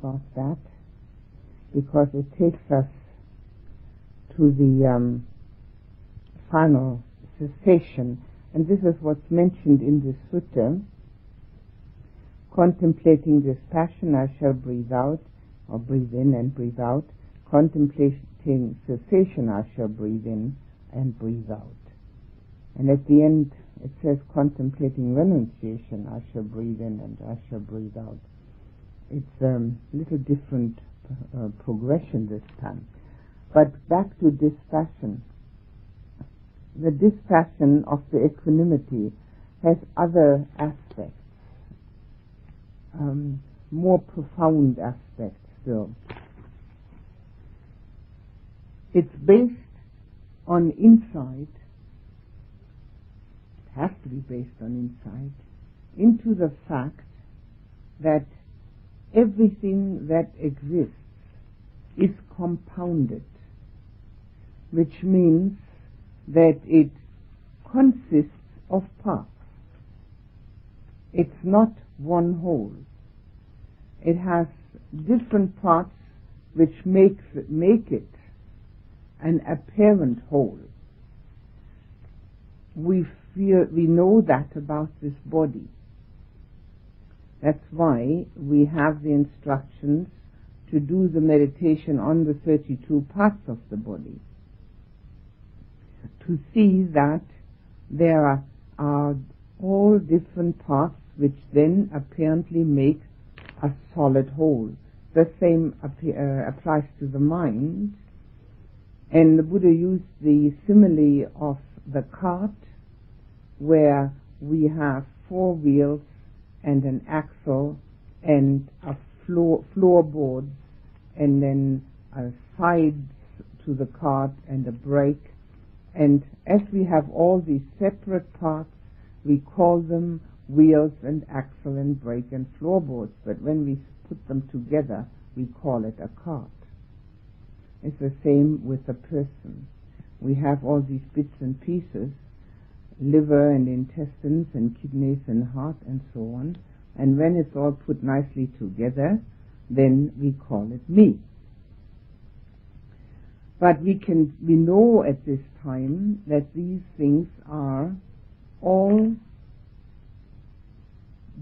about that because it takes us to the um, final cessation. And this is what's mentioned in the sutta. Contemplating this passion, I shall breathe out, or breathe in and breathe out. Contemplating cessation, I shall breathe in and breathe out. And at the end, it says, contemplating renunciation, I shall breathe in and I shall breathe out. It's a um, little different uh, progression this time. But back to dispassion. The dispassion of the equanimity has other aspects, um, more profound aspects still. It's based on insight it has to be based on insight, into the fact that everything that exists is compounded, which means that it consists of parts. It's not one whole. It has different parts which makes it, make it an apparent whole. We feel, we know that about this body. That's why we have the instructions to do the meditation on the 32 parts of the body. To see that there are, are all different parts which then apparently make a solid whole. The same uh, applies to the mind. And the Buddha used the simile of the cart where we have four wheels and an axle and a floor floorboards and then a sides to the cart and a brake. And as we have all these separate parts we call them wheels and axle and brake and floorboards. But when we put them together we call it a cart. It's the same with a person. We have all these bits and pieces liver and intestines and kidneys and heart and so on. And when it's all put nicely together, then we call it me. But we can, we know at this time that these things are all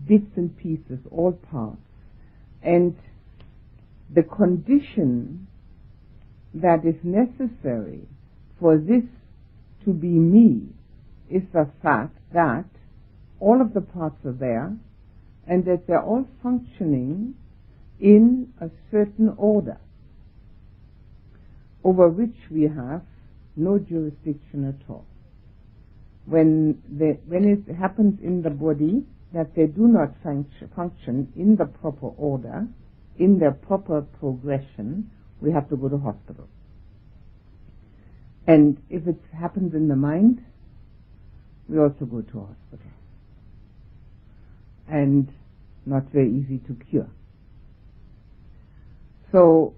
bits and pieces, all parts. And the condition that is necessary for this to be me is the fact that all of the parts are there and that they're all functioning in a certain order over which we have no jurisdiction at all. When, they, when it happens in the body that they do not function, function in the proper order, in their proper progression, we have to go to hospital. And if it happens in the mind, we also go to hospital. And not very easy to cure. So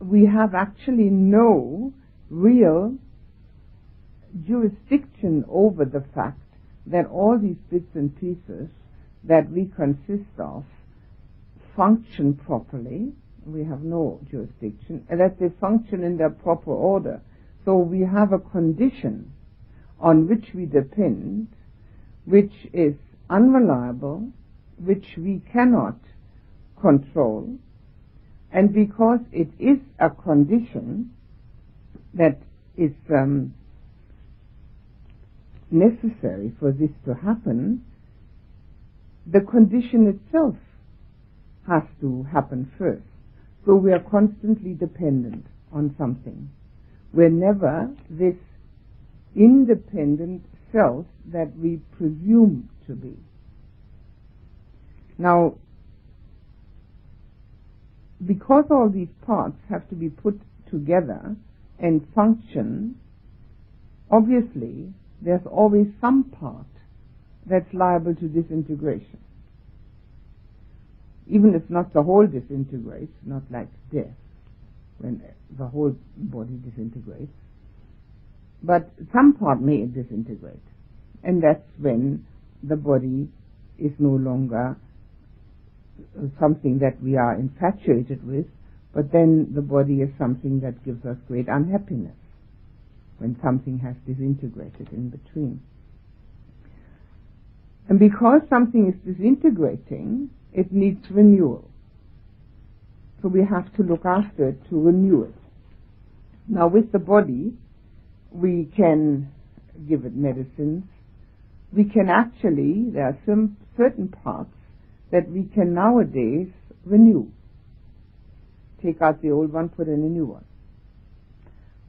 we have actually no real jurisdiction over the fact that all these bits and pieces that we consist of function properly. We have no jurisdiction, and that they function in their proper order. So we have a condition on which we depend, which is unreliable, which we cannot control, and because it is a condition that is um, necessary for this to happen, the condition itself has to happen first. So we are constantly dependent on something. We're never this independent self that we presume to be. Now, because all these parts have to be put together and function, obviously there's always some part that's liable to disintegration. Even if not the whole disintegrates, not like death, when the whole body disintegrates, but some part may disintegrate. And that's when the body is no longer uh, something that we are infatuated with, but then the body is something that gives us great unhappiness when something has disintegrated in between. And because something is disintegrating, it needs renewal. So we have to look after it to renew it. Now with the body, we can give it medicines. We can actually, there are some certain parts that we can nowadays renew. Take out the old one, put in a new one.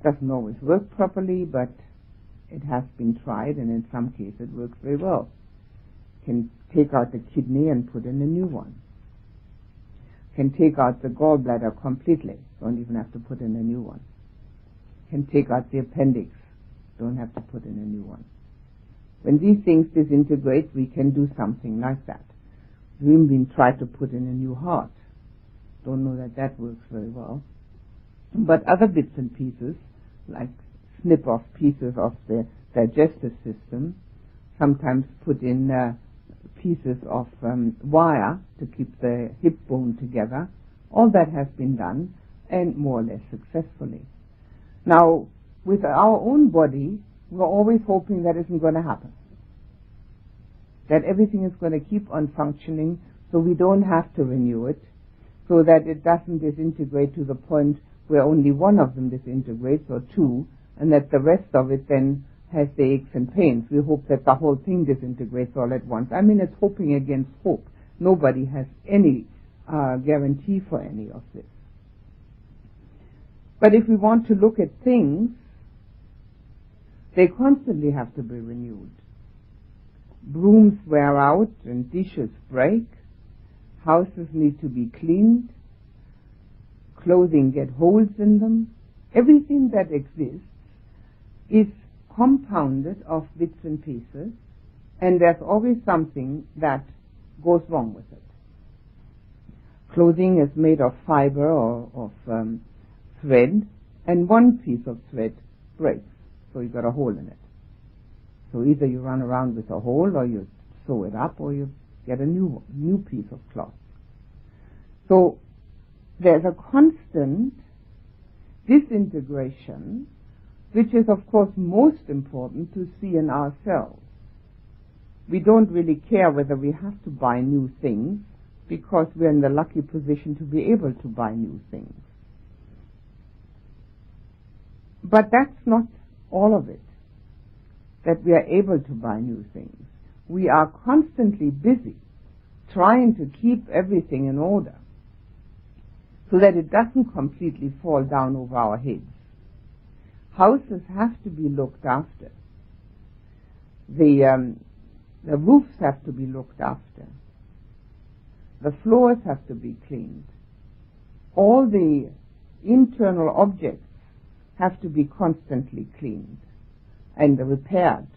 Doesn't always work properly, but it has been tried and in some cases it works very well. Can take out the kidney and put in a new one. Can take out the gallbladder completely. Don't even have to put in a new one. Can take out the appendix. Don't have to put in a new one. When these things disintegrate, we can do something like that. We've been tried to put in a new heart. Don't know that that works very well. But other bits and pieces, like snip off pieces of the digestive system, sometimes put in uh, pieces of um, wire to keep the hip bone together. All that has been done, and more or less successfully. Now, with our own body, we're always hoping that isn't going to happen. That everything is going to keep on functioning so we don't have to renew it, so that it doesn't disintegrate to the point where only one of them disintegrates or two, and that the rest of it then has the aches and pains. We hope that the whole thing disintegrates all at once. I mean, it's hoping against hope. Nobody has any uh, guarantee for any of this. But if we want to look at things, they constantly have to be renewed. Brooms wear out and dishes break. Houses need to be cleaned. Clothing get holes in them. Everything that exists is compounded of bits and pieces, and there's always something that goes wrong with it. Clothing is made of fiber or of um, thread, and one piece of thread breaks, so you've got a hole in it. So either you run around with a hole, or you sew it up, or you get a new new piece of cloth. So there's a constant disintegration which is of course most important to see in ourselves. We don't really care whether we have to buy new things because we're in the lucky position to be able to buy new things. But that's not all of it, that we are able to buy new things. We are constantly busy trying to keep everything in order so that it doesn't completely fall down over our heads. Houses have to be looked after. The, um, the roofs have to be looked after. The floors have to be cleaned. All the internal objects have to be constantly cleaned and repaired.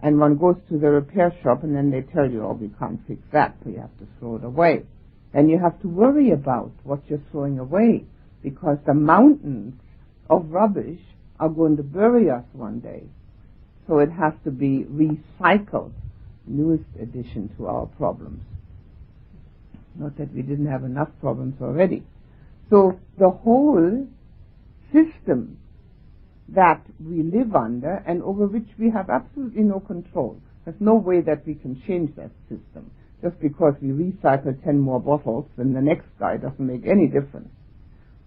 And one goes to the repair shop and then they tell you, oh, we can't fix that, so you have to throw it away. Then you have to worry about what you're throwing away because the mountains of rubbish are going to bury us one day. So it has to be recycled. Newest addition to our problems. Not that we didn't have enough problems already. So the whole system that we live under and over which we have absolutely no control. There's no way that we can change that system. Just because we recycle 10 more bottles, then the next guy doesn't make any difference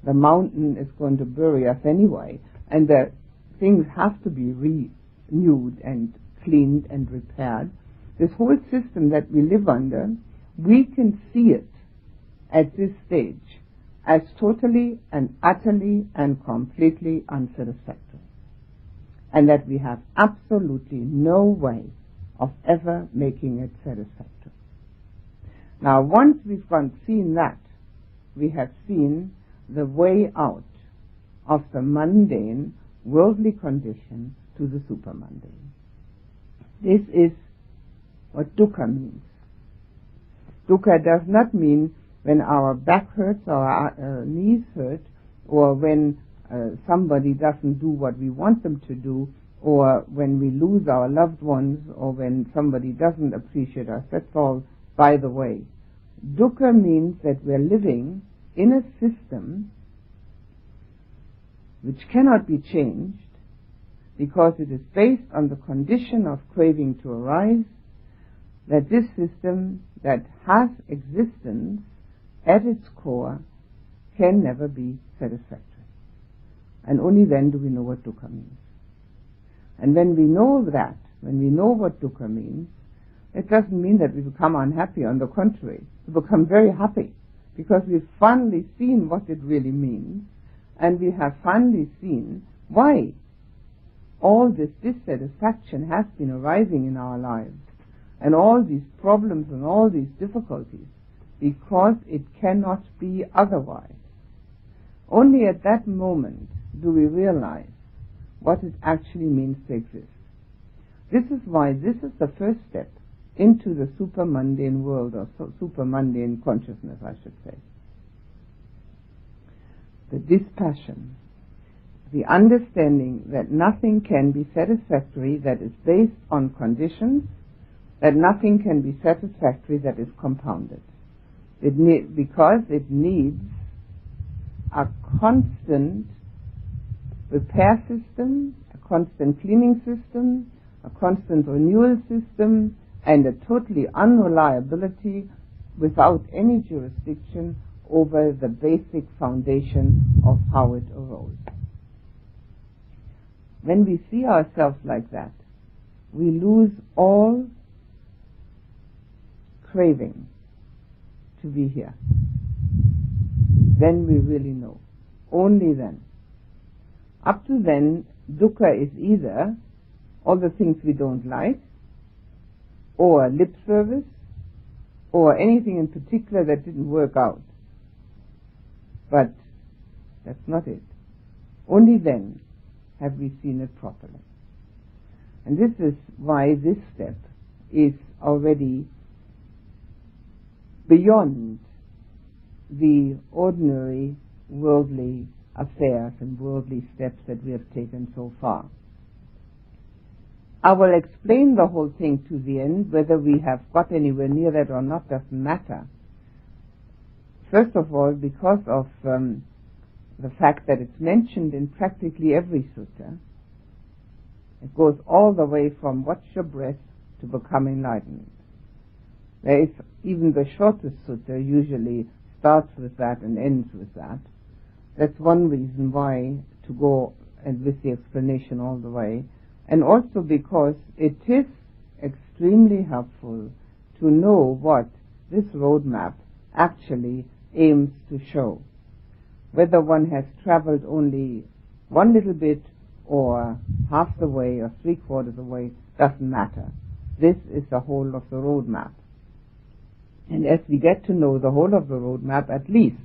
the mountain is going to bury us anyway, and the things have to be renewed and cleaned and repaired. This whole system that we live under, we can see it at this stage as totally and utterly and completely unsatisfactory. And that we have absolutely no way of ever making it satisfactory. Now, once we've gone seen that, we have seen the way out of the mundane, worldly condition to the supermundane. This is what dukkha means. Dukkha does not mean when our back hurts or our uh, knees hurt or when uh, somebody doesn't do what we want them to do or when we lose our loved ones or when somebody doesn't appreciate us. That's all by the way. dukkha means that we're living in a system which cannot be changed because it is based on the condition of craving to arise, that this system that has existence at its core can never be satisfactory. And only then do we know what dukkha means. And when we know that, when we know what dukkha means, it doesn't mean that we become unhappy. On the contrary, we become very happy because we've finally seen what it really means and we have finally seen why all this dissatisfaction has been arising in our lives and all these problems and all these difficulties because it cannot be otherwise. Only at that moment do we realize what it actually means to exist. This is why this is the first step into the super mundane world or so super mundane consciousness, I should say. The dispassion, the understanding that nothing can be satisfactory that is based on conditions, that nothing can be satisfactory that is compounded. It because it needs a constant repair system, a constant cleaning system, a constant renewal system, and a totally unreliability without any jurisdiction over the basic foundation of how it arose. When we see ourselves like that, we lose all craving to be here. Then we really know. Only then. Up to then, dukkha is either all the things we don't like, or lip service, or anything in particular that didn't work out. But that's not it. Only then have we seen it properly. And this is why this step is already beyond the ordinary worldly affairs and worldly steps that we have taken so far. I will explain the whole thing to the end. Whether we have got anywhere near that or not doesn't matter. First of all, because of um, the fact that it's mentioned in practically every sutta. It goes all the way from watch your breath to become enlightened. Is even the shortest sutta usually starts with that and ends with that. That's one reason why to go and with the explanation all the way. And also because it is extremely helpful to know what this roadmap actually aims to show. Whether one has traveled only one little bit or half the way or three quarters of the way doesn't matter. This is the whole of the roadmap. And as we get to know the whole of the roadmap, at least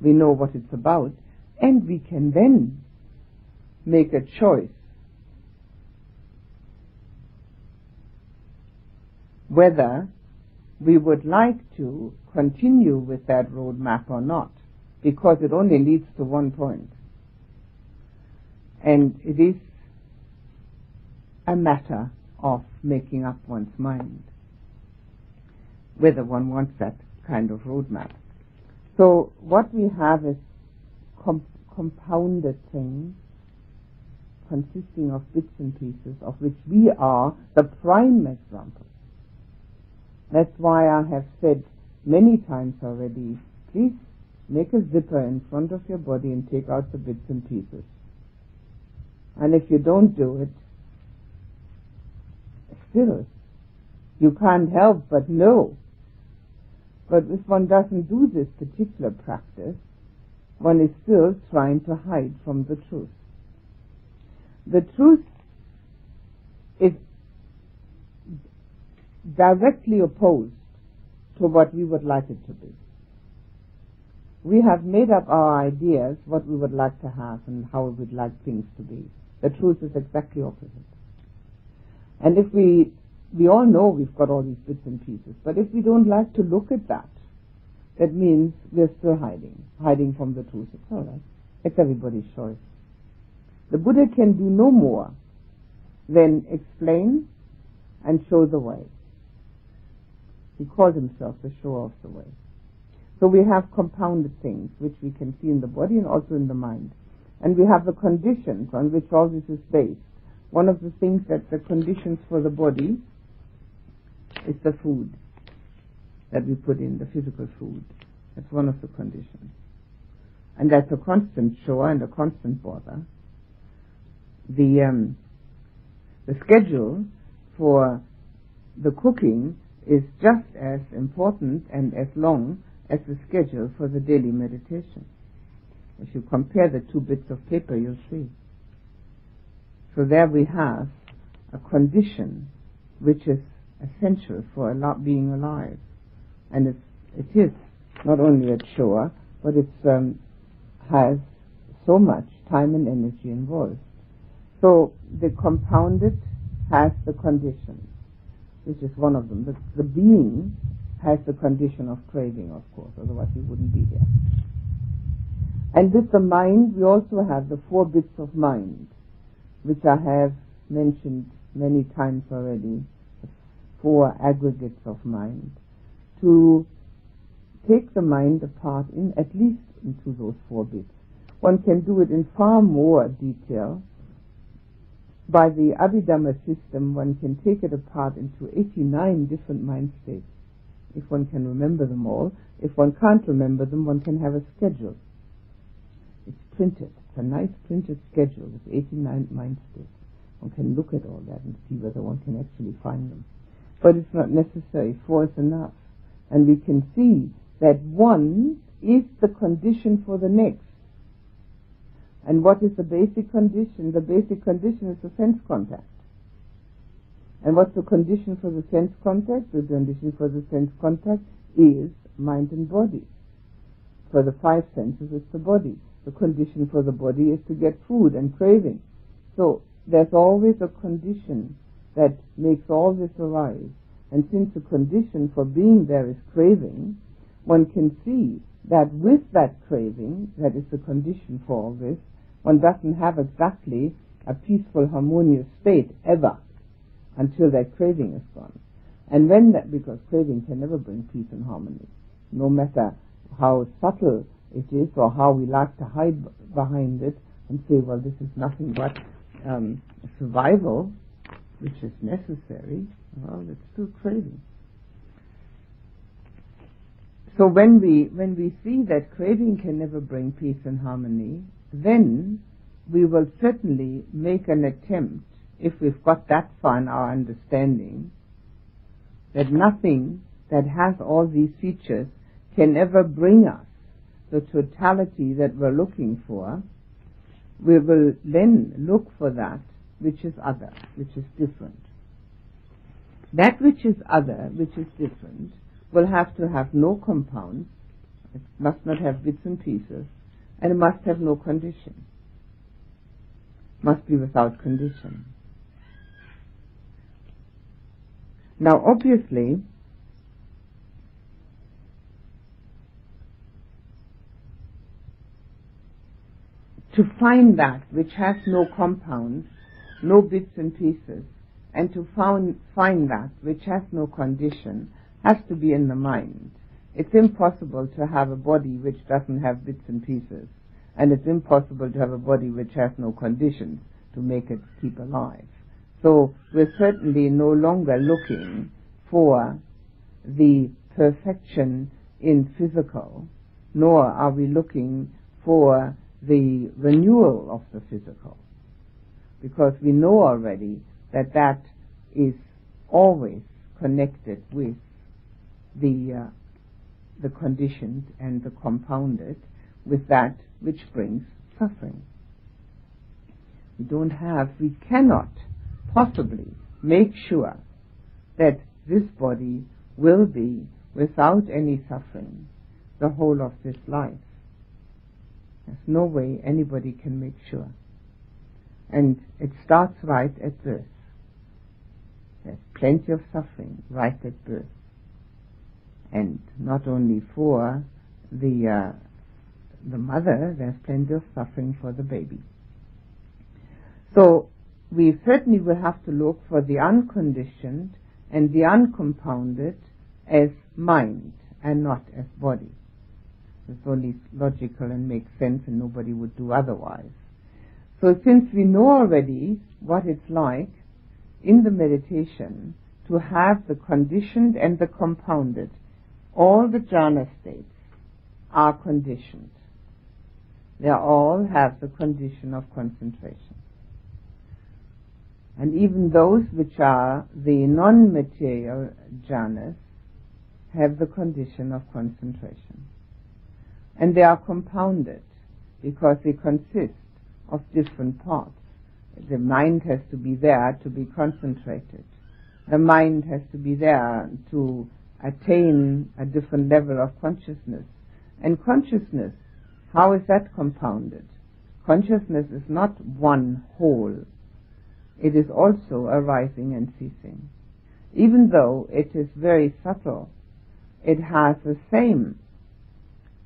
we know what it's about, and we can then make a choice whether we would like to continue with that roadmap or not, because it only leads to one point. And it is a matter of making up one's mind whether one wants that kind of roadmap. So what we have is com- compounded things consisting of bits and pieces of which we are the prime example. That's why I have said many times already, please make a zipper in front of your body and take out the bits and pieces. And if you don't do it, still, you can't help but know but if one doesn't do this particular practice, one is still trying to hide from the truth. The truth is directly opposed to what we would like it to be. We have made up our ideas what we would like to have and how we would like things to be. The truth is exactly opposite. And if we we all know we've got all these bits and pieces, but if we don't like to look at that, that means we're still hiding, hiding from the truth. It's all right. It's everybody's choice. The Buddha can do no more than explain and show the way. He called himself the shower of the way. So we have compounded things which we can see in the body and also in the mind. And we have the conditions on which all this is based. One of the things that the conditions for the body is the food that we put in, the physical food. That's one of the conditions. And that's a constant chore and a constant bother. The, um, the schedule for the cooking is just as important and as long as the schedule for the daily meditation. If you compare the two bits of paper, you'll see. So there we have a condition which is essential for being alive. And it's, it is not only a chore, but it um, has so much time and energy involved. So the compounded has the condition, which is one of them. The, the being has the condition of craving, of course, otherwise he wouldn't be here. And with the mind, we also have the four bits of mind, which I have mentioned many times already, four aggregates of mind, to take the mind apart in at least into those four bits. One can do it in far more detail. By the Abhidhamma system, one can take it apart into 89 different mind states, if one can remember them all. If one can't remember them, one can have a schedule. It's printed. It's a nice printed schedule with 89 mind states. One can look at all that and see whether one can actually find them. But it's not necessary. Four is enough. And we can see that one is the condition for the next. And what is the basic condition? The basic condition is the sense contact. And what's the condition for the sense contact? The condition for the sense contact is mind and body. For the five senses, it's the body. The condition for the body is to get food and craving. So there's always a condition that makes all this arise. And since the condition for being there is craving, one can see that with that craving, that is the condition for all this, one doesn't have exactly a peaceful, harmonious state ever until that craving is gone. And when that, because craving can never bring peace and harmony, no matter how subtle it is or how we like to hide behind it and say, well, this is nothing but um, survival, which is necessary, well, it's still craving. So when we when we see that craving can never bring peace and harmony, then we will certainly make an attempt, if we've got that far in our understanding, that nothing that has all these features can ever bring us the totality that we're looking for, we will then look for that which is other, which is different. That which is other, which is different, will have to have no compounds, it must not have bits and pieces, and it must have no condition. Must be without condition. Now obviously, to find that which has no compounds, no bits and pieces, and to found, find that which has no condition has to be in the mind. It's impossible to have a body which doesn't have bits and pieces, and it's impossible to have a body which has no conditions to make it keep alive. So we're certainly no longer looking for the perfection in physical, nor are we looking for the renewal of the physical. Because we know already that that is always connected with the uh, the conditioned and the compounded with that which brings suffering. We don't have, we cannot possibly make sure that this body will be without any suffering the whole of this life. There's no way anybody can make sure. And it starts right at birth. There's plenty of suffering right at birth and not only for the uh, the mother, there's plenty of suffering for the baby. So we certainly will have to look for the unconditioned and the uncompounded as mind and not as body. It's only logical and makes sense and nobody would do otherwise. So since we know already what it's like in the meditation to have the conditioned and the compounded, all the jhana states are conditioned. They all have the condition of concentration. And even those which are the non-material jhanas have the condition of concentration. And they are compounded because they consist of different parts. The mind has to be there to be concentrated. The mind has to be there to attain a different level of consciousness. And consciousness, how is that compounded? Consciousness is not one whole. It is also arising and ceasing. Even though it is very subtle, it has the same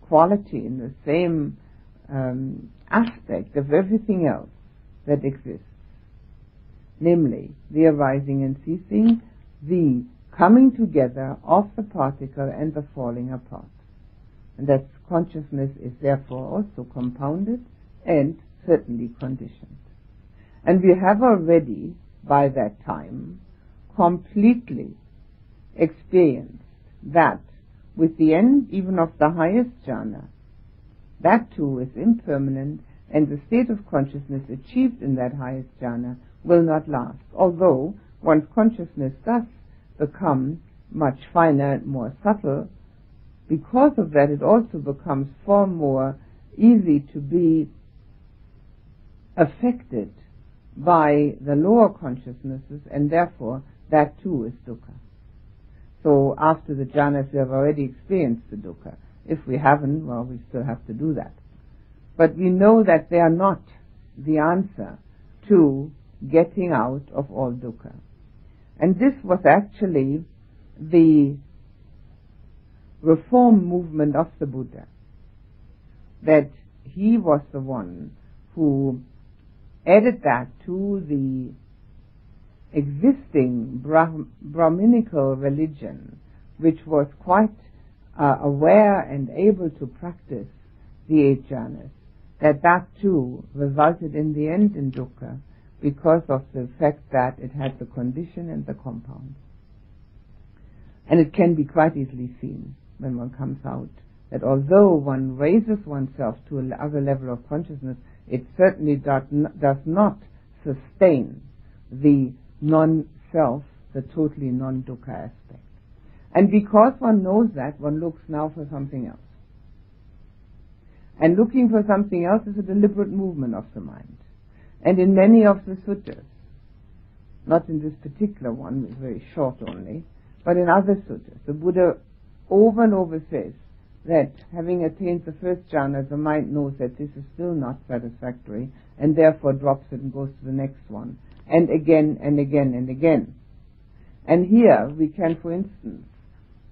quality and the same um, aspect of everything else that exists. Namely, the arising and ceasing, the coming together of the particle and the falling apart. And that consciousness is therefore also compounded and certainly conditioned. And we have already, by that time, completely experienced that with the end even of the highest jhana, that too is impermanent and the state of consciousness achieved in that highest jhana will not last. Although one's consciousness does become much finer and more subtle, because of that it also becomes far more easy to be affected by the lower consciousnesses and therefore that too is dukkha. So after the jhanas we have already experienced the dukkha. If we haven't, well we still have to do that. But we know that they are not the answer to getting out of all dukkha. And this was actually the reform movement of the Buddha. That he was the one who added that to the existing Brahm- Brahminical religion, which was quite uh, aware and able to practice the eight jhanas, that that too resulted in the end in dukkha because of the fact that it had the condition and the compound. And it can be quite easily seen when one comes out that although one raises oneself to another level of consciousness, it certainly does not sustain the non-self, the totally non-dukkha aspect. And because one knows that, one looks now for something else. And looking for something else is a deliberate movement of the mind. And in many of the suttas, not in this particular one, it's very short only, but in other suttas, the Buddha over and over says that having attained the first jhana, the mind knows that this is still not satisfactory and therefore drops it and goes to the next one. And again and again and again. And here we can, for instance,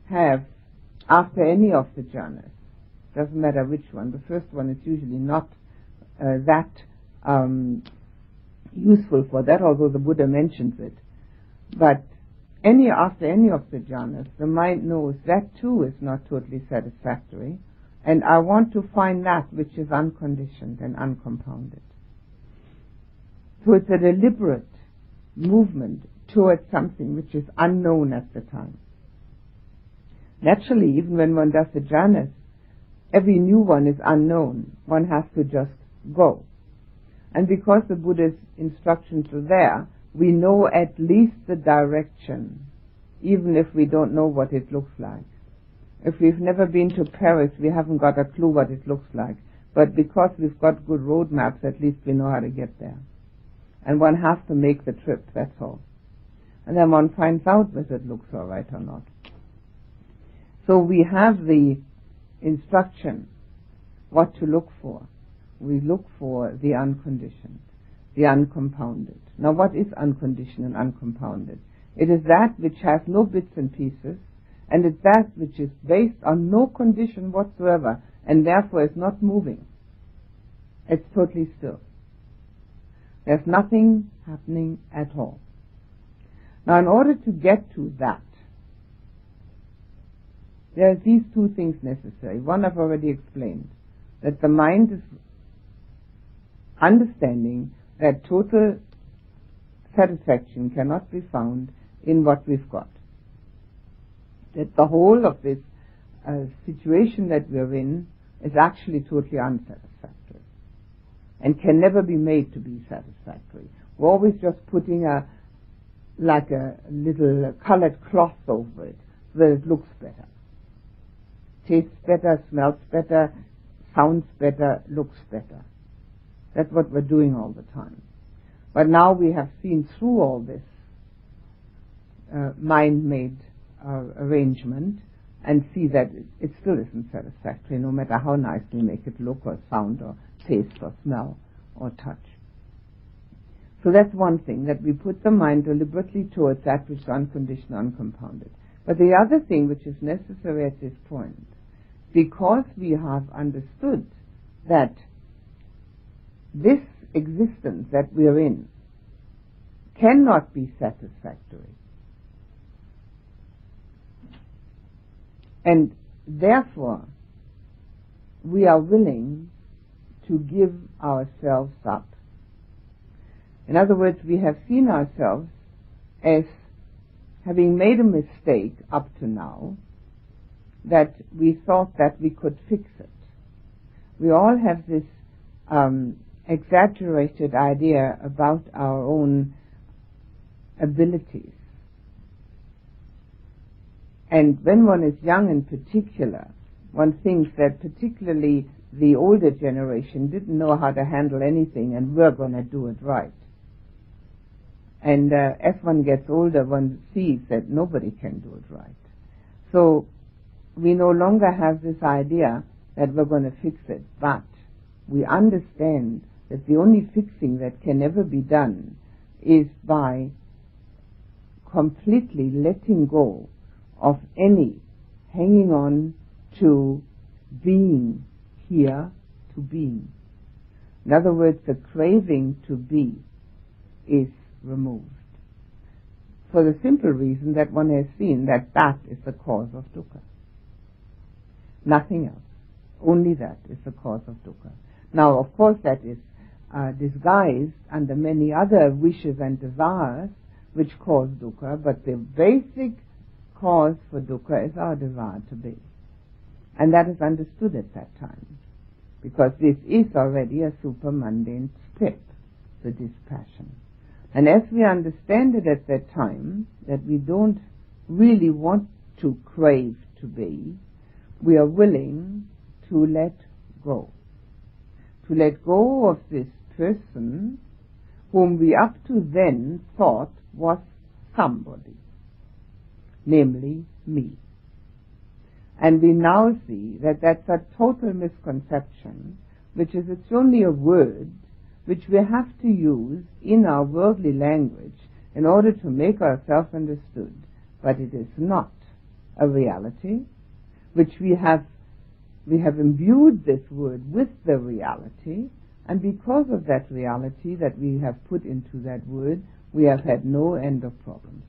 have after any of the jhanas, doesn't matter which one, the first one is usually not uh, that um, useful for that, although the Buddha mentions it. But any after any of the jhanas, the mind knows that too is not totally satisfactory, and I want to find that which is unconditioned and uncompounded. So it's a deliberate movement towards something which is unknown at the time. Naturally, even when one does the jhanas, every new one is unknown. One has to just go. And because the Buddha's instructions are there, we know at least the direction, even if we don't know what it looks like. If we've never been to Paris, we haven't got a clue what it looks like. But because we've got good road maps, at least we know how to get there. And one has to make the trip, that's all. And then one finds out whether it looks alright or not. So we have the instruction what to look for. We look for the unconditioned, the uncompounded. Now what is unconditioned and uncompounded? It is that which has no bits and pieces, and it's that which is based on no condition whatsoever, and therefore is not moving. It's totally still. There's nothing happening at all. Now in order to get to that, there are these two things necessary. One I've already explained, that the mind is understanding that total satisfaction cannot be found in what we've got. That the whole of this uh, situation that we're in is actually totally unsatisfactory and can never be made to be satisfactory. We're always just putting a like a little colored cloth over it so that it looks better. Tastes better, smells better, sounds better, looks better. That's what we're doing all the time. But now we have seen through all this uh, mind-made uh, arrangement and see that it, it still isn't satisfactory, no matter how nice we make it look or sound or taste or smell or touch. So that's one thing, that we put the mind deliberately towards that which is unconditioned, uncompounded. But the other thing which is necessary at this point, because we have understood that this existence that we are in cannot be satisfactory. And therefore, we are willing to give ourselves up. In other words, we have seen ourselves as having made a mistake up to now, that we thought that we could fix it. We all have this um, exaggerated idea about our own abilities. And when one is young in particular, one thinks that particularly the older generation didn't know how to handle anything and we're going to do it right. And uh, as one gets older, one sees that nobody can do it right. So we no longer have this idea that we're going to fix it, but we understand that the only fixing that can ever be done is by completely letting go of any hanging on to being here to being. In other words, the craving to be is removed. For the simple reason that one has seen that that is the cause of dukkha. Nothing else. Only that is the cause of dukkha. Now, of course, that is uh, disguised under many other wishes and desires which cause dukkha, but the basic cause for dukkha is our desire to be. And that is understood at that time, because this is already a super mundane step, the dispassion. And as we understand it at that time, that we don't really want to crave to be, we are willing to let go. To let go of this person whom we up to then thought was somebody, namely me. And we now see that that's a total misconception, which is it's only a word which we have to use in our worldly language in order to make ourselves understood, but it is not a reality which we have we have imbued this word with the reality and because of that reality that we have put into that word, we have had no end of problems.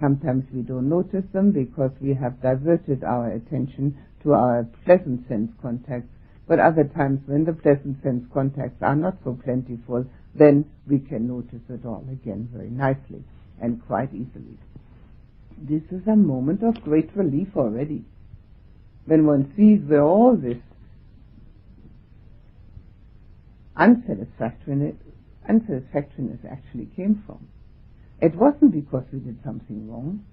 Sometimes we don't notice them because we have diverted our attention to our pleasant sense contacts, but other times when the pleasant sense contacts are not so plentiful, then we can notice it all again very nicely and quite easily. This is a moment of great relief already. When one sees where all this unsatisfactoriness, unsatisfactoriness actually came from. It wasn't because we did something wrong.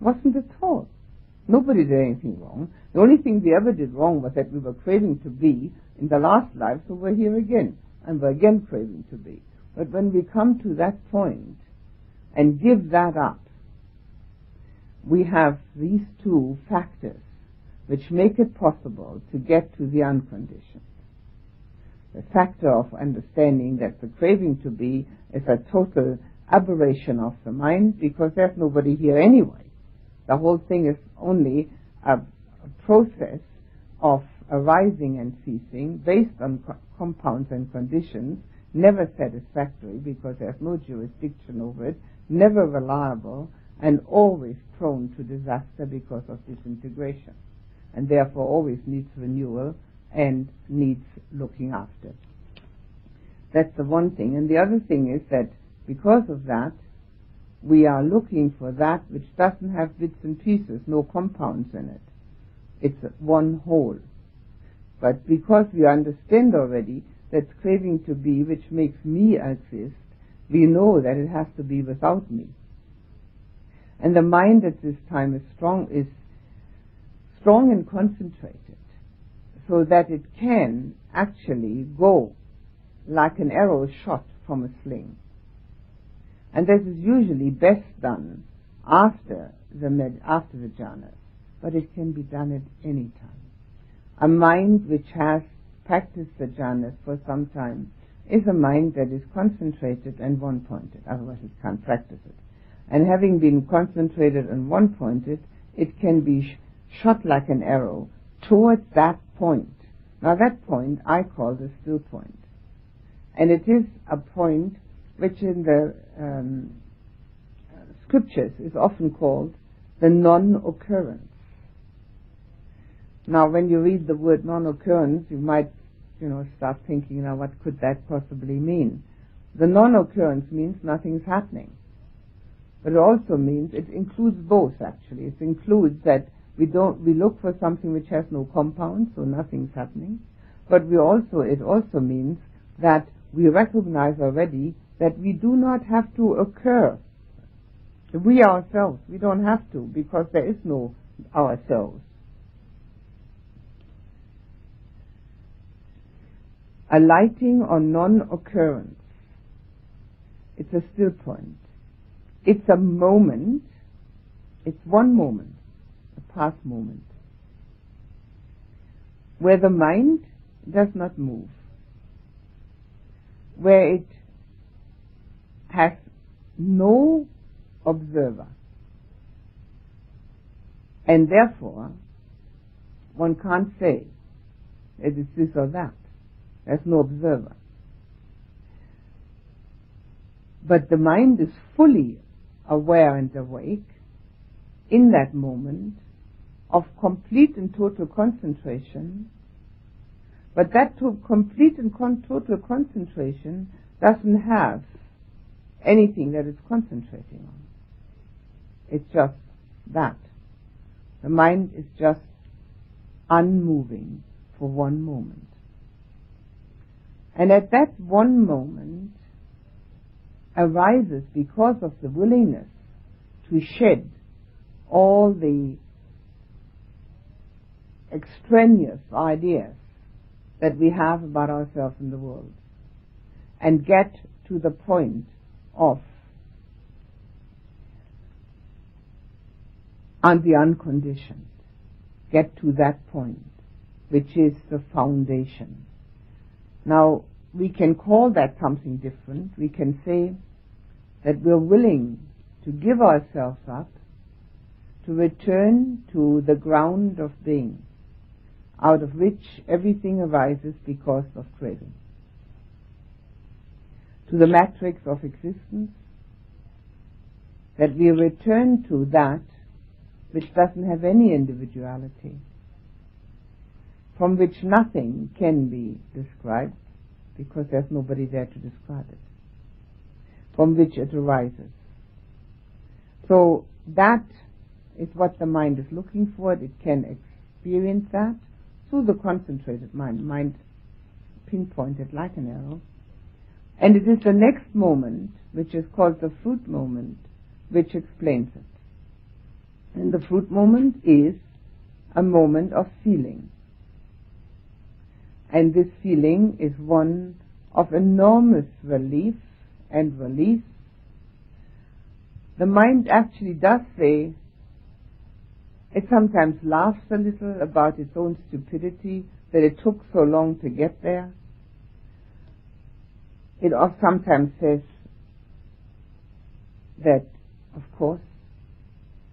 It wasn't at all. Nobody did anything wrong. The only thing we ever did wrong was that we were craving to be in the last life, so we're here again, and we're again craving to be. But when we come to that point and give that up, we have these two factors which make it possible to get to the unconditioned the factor of understanding that the craving to be is a total aberration of the mind because there's nobody here anyway. The whole thing is only a, a process of arising and ceasing based on co- compounds and conditions, never satisfactory because there's no jurisdiction over it, never reliable, and always prone to disaster because of disintegration, and therefore always needs renewal and needs looking after. That's the one thing. And the other thing is that because of that, we are looking for that which doesn't have bits and pieces, no compounds in it. It's one whole. But because we understand already that craving to be, which makes me exist, we know that it has to be without me. And the mind at this time is strong, is strong and concentrated, so that it can actually go like an arrow shot from a sling. And this is usually best done after the med- after the jhanas, but it can be done at any time. A mind which has practiced the jhanas for some time is a mind that is concentrated and one-pointed, otherwise it can't practice it. And having been concentrated and one-pointed, it can be sh- shot like an arrow towards that point. Now that point I call the still point. And it is a point which in the um, scriptures is often called the non-occurrence. Now, when you read the word non-occurrence, you might, you know, start thinking, now, what could that possibly mean? The non-occurrence means nothing's happening. But it also means, it includes both, actually. It includes that we don't, we look for something which has no compound, so nothing's happening. But we also, it also means that we recognize already that we do not have to occur. We ourselves, we don't have to because there is no ourselves. Alighting on non-occurrence. It's a still point. It's a moment. It's one moment, a past moment, where the mind does not move where it has no observer. And therefore, one can't say it is this or that. There's no observer. But the mind is fully aware and awake in that moment of complete and total concentration but that complete and con- total concentration doesn't have anything that it's concentrating on. It's just that. The mind is just unmoving for one moment. And at that one moment arises because of the willingness to shed all the extraneous ideas that we have about ourselves in the world and get to the point of on the unconditioned. Get to that point, which is the foundation. Now, we can call that something different. We can say that we're willing to give ourselves up to return to the ground of being out of which everything arises because of craving. To the matrix of existence, that we return to that which doesn't have any individuality, from which nothing can be described because there's nobody there to describe it, from which it arises. So that is what the mind is looking for. It can experience that through the concentrated mind, mind pinpointed like an arrow. And it is the next moment, which is called the fruit moment, which explains it. And the fruit moment is a moment of feeling. And this feeling is one of enormous relief and release. The mind actually does say, it sometimes laughs a little about its own stupidity that it took so long to get there. It sometimes says that, of course,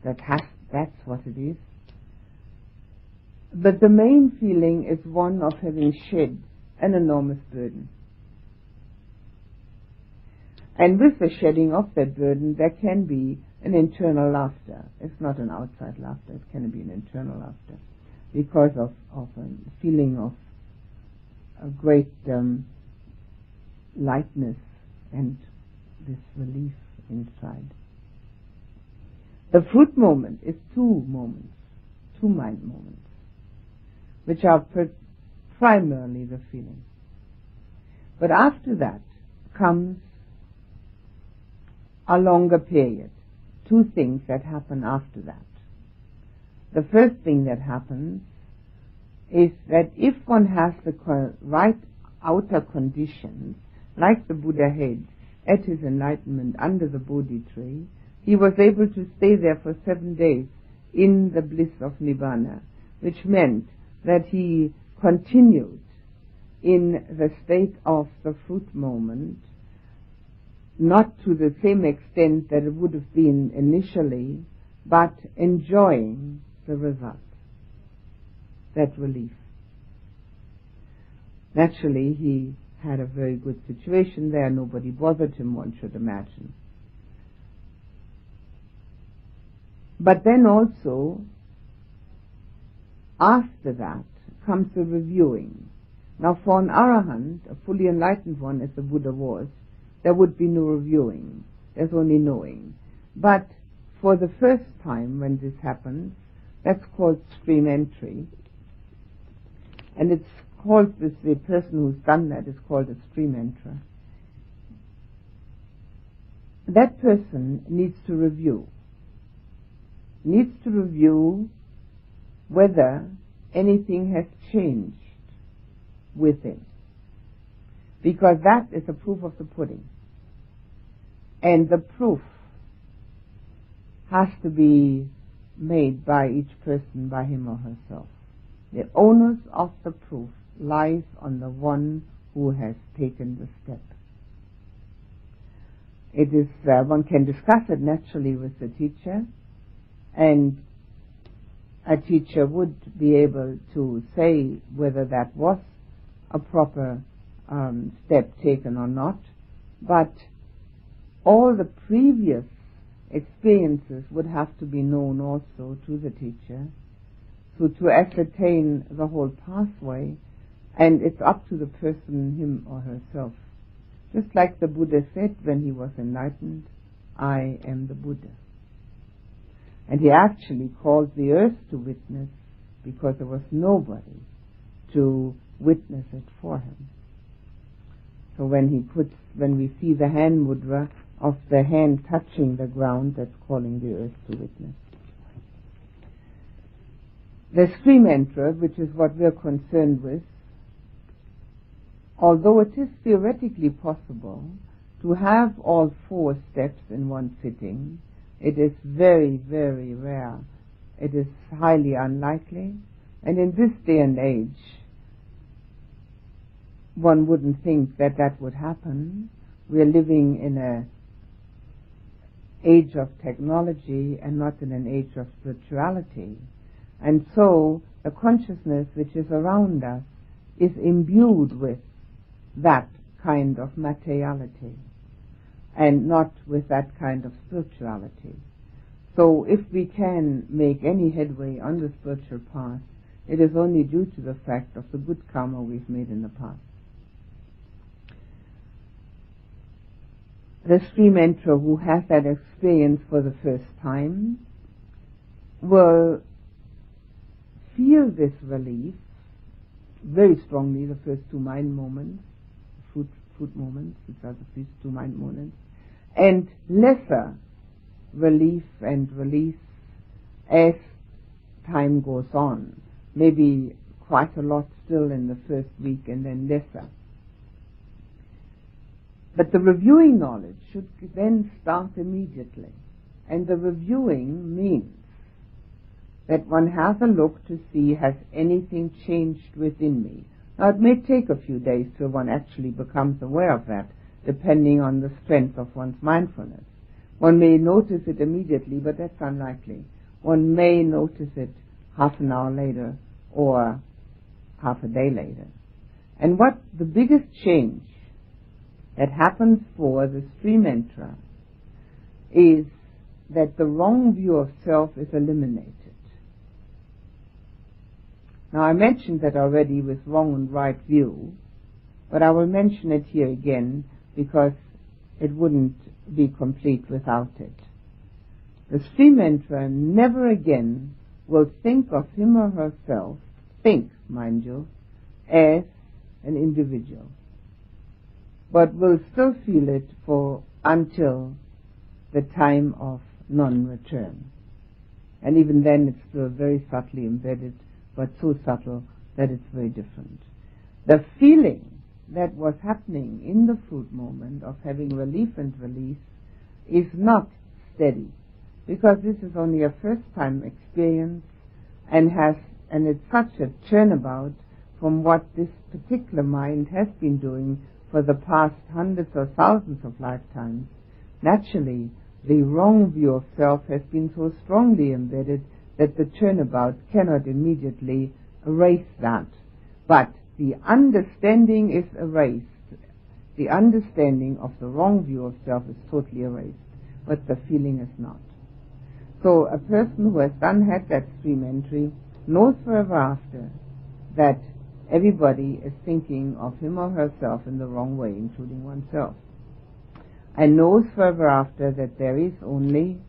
that has, that's what it is. But the main feeling is one of having shed an enormous burden. And with the shedding of that burden, there can be an internal laughter. It's not an outside laughter. It can be an internal laughter because of, of a feeling of a great um, lightness and this relief inside. The fruit moment is two moments, two mind moments, which are primarily the feeling. But after that comes a longer period. Two things that happen after that. The first thing that happens is that if one has the right outer conditions, like the Buddha had at his enlightenment under the Bodhi tree, he was able to stay there for seven days in the bliss of Nibbana, which meant that he continued in the state of the fruit moment, not to the same extent that it would have been initially, but enjoying the result, that relief. Naturally, he had a very good situation there. Nobody bothered him, one should imagine. But then also, after that, comes the reviewing. Now, for an arahant, a fully enlightened one, as the Buddha was, there would be no reviewing. There's only knowing. But for the first time when this happens, that's called stream entry. And it's called this, the person who's done that is called a stream enterer. That person needs to review. Needs to review whether anything has changed within. Because that is a proof of the pudding. And the proof has to be made by each person, by him or herself. The onus of the proof lies on the one who has taken the step. It is, uh, one can discuss it naturally with the teacher, and a teacher would be able to say whether that was a proper um, step taken or not, but all the previous experiences would have to be known also to the teacher. So to ascertain the whole pathway, and it's up to the person, him or herself. Just like the Buddha said when he was enlightened, I am the Buddha. And he actually called the earth to witness because there was nobody to witness it for him. So when he puts, when we see the hand mudra of the hand touching the ground, that's calling the earth to witness. The stream enterer, which is what we're concerned with, although it is theoretically possible to have all four steps in one sitting, it is very, very rare. It is highly unlikely. And in this day and age, one wouldn't think that that would happen. We are living in a age of technology and not in an age of spirituality. And so the consciousness which is around us is imbued with that kind of materiality and not with that kind of spirituality. So if we can make any headway on the spiritual path, it is only due to the fact of the good karma we've made in the past. The stream enterer who has that experience for the first time will feel this relief very strongly the first two mind moments, fruit, fruit moments, which are the first two mind moments, and lesser relief and release as time goes on. Maybe quite a lot still in the first week and then lesser. But the reviewing knowledge should then start immediately. And the reviewing means that one has a look to see has anything changed within me. Now it may take a few days till one actually becomes aware of that, depending on the strength of one's mindfulness. One may notice it immediately, but that's unlikely. One may notice it half an hour later or half a day later. And what the biggest change that happens for the stream enterer is that the wrong view of self is eliminated. Now I mentioned that already with wrong and right view, but I will mention it here again because it wouldn't be complete without it. The stream enterer never again will think of him or herself, think, mind you, as an individual, but will still feel it for until the time of non-return. And even then it's still very subtly embedded, but so subtle that it's very different. The feeling that was happening in the fruit moment of having relief and release is not steady because this is only a first time experience and has and it's such a turnabout from what this particular mind has been doing for the past hundreds or thousands of lifetimes. Naturally, the wrong view of self has been so strongly embedded that the turnabout cannot immediately erase that. But the understanding is erased. The understanding of the wrong view of self is totally erased, but the feeling is not. So a person who has done had that stream entry knows forever after that everybody is thinking of him or herself in the wrong way, including oneself. And knows forever after that there is only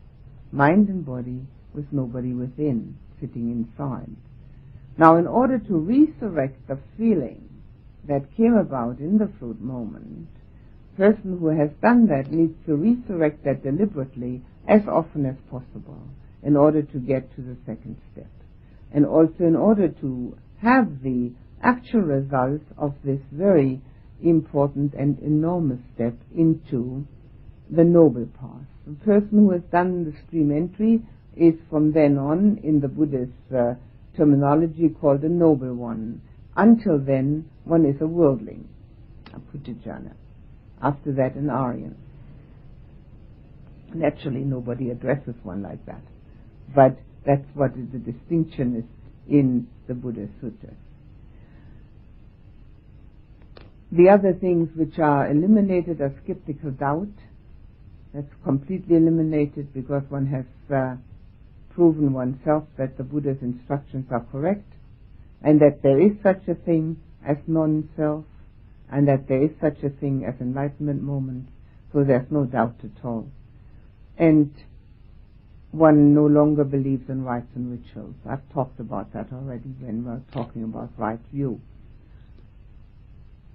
mind and body with nobody within, sitting inside. Now, in order to resurrect the feeling that came about in the fruit moment, person who has done that needs to resurrect that deliberately as often as possible in order to get to the second step. And also in order to have the actual results of this very important and enormous step into the noble path. The person who has done the stream entry is from then on in the Buddhist uh, terminology called a noble one. Until then, one is a worldling, a Puthujjana. After that, an Aryan. Naturally, nobody addresses one like that. But that's what the distinction is in the Buddha Sutras. The other things which are eliminated are skeptical doubt. That's completely eliminated because one has uh, proven oneself that the Buddha's instructions are correct and that there is such a thing as non-self and that there is such a thing as enlightenment moment, so there's no doubt at all. And one no longer believes in rites and rituals. I've talked about that already when we're talking about right view.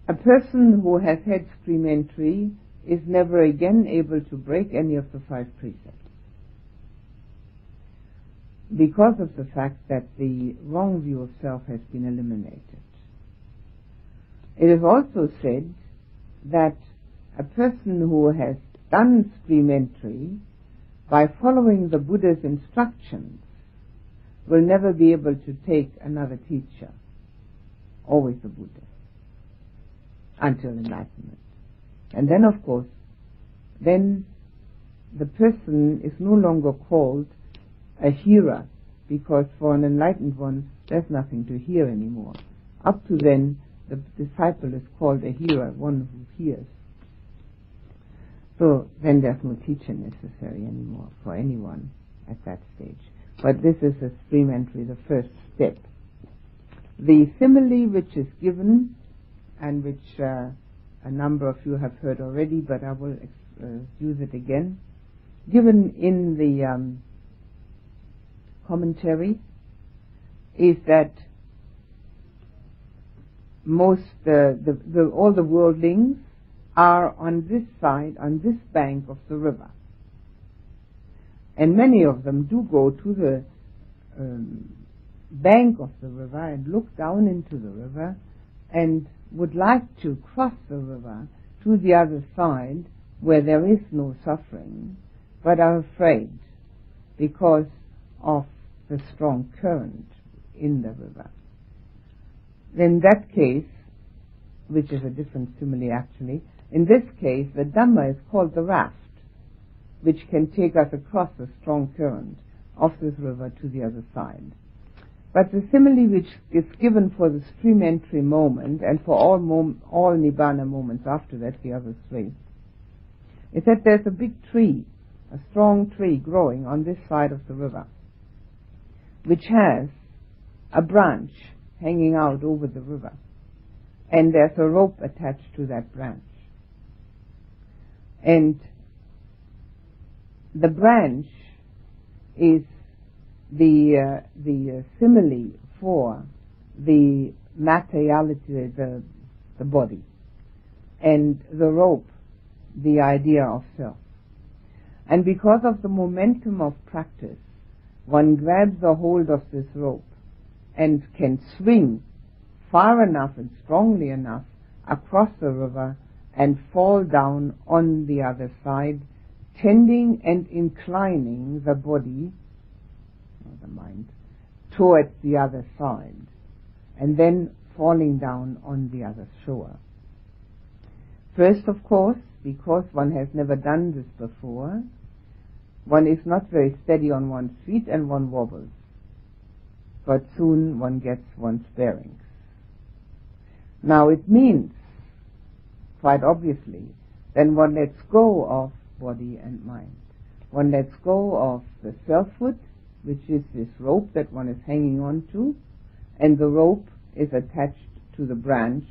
A person who has had stream entry is never again able to break any of the five precepts because of the fact that the wrong view of self has been eliminated. It is also said that a person who has done stream entry by following the Buddha's instructions will never be able to take another teacher, always the Buddha, until enlightenment. And then, of course, then the person is no longer called a hearer, because for an enlightened one, there's nothing to hear anymore. Up to then, the disciple is called a hearer, one who hears. So then there's no teacher necessary anymore for anyone at that stage. But this is a stream entry, the first step. The simile which is given, and which uh, a number of you have heard already, but I will uh, use it again, given in the um, commentary is that most the, the, all the worldlings are on this side, on this bank of the river. And many of them do go to the um, bank of the river and look down into the river and would like to cross the river to the other side where there is no suffering, but are afraid because of the strong current in the river. In that case, which is a different simile actually, in this case the Dhamma is called the raft, which can take us across the strong current of this river to the other side. But the simile which is given for the stream entry moment and for all, mom- all Nibbana moments after that, the other three, is that there's a big tree a strong tree growing on this side of the river, which has a branch hanging out over the river, and there's a rope attached to that branch. And the branch is the uh, the uh, simile for the materiality, the the body, and the rope, the idea of self. And because of the momentum of practice, one grabs a hold of this rope and can swing far enough and strongly enough across the river and fall down on the other side, tending and inclining the body, or the mind, towards the other side, and then falling down on the other shore. First, of course, because one has never done this before, one is not very steady on one's feet and one wobbles. But soon one gets one's bearings. Now it means, quite obviously, then one lets go of body and mind. One lets go of the selfhood, which is this rope that one is hanging on to, and the rope is attached to the branch,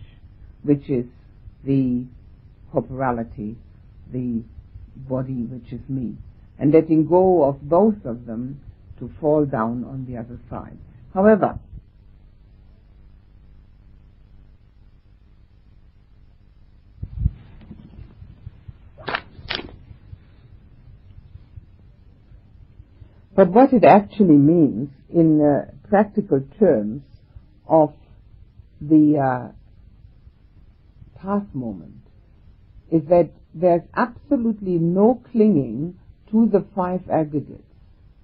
which is the corporeality, the body which is me and letting go of both of them to fall down on the other side. However, But what it actually means in uh, practical terms of the uh, path moment is that there's absolutely no clinging to the five aggregates,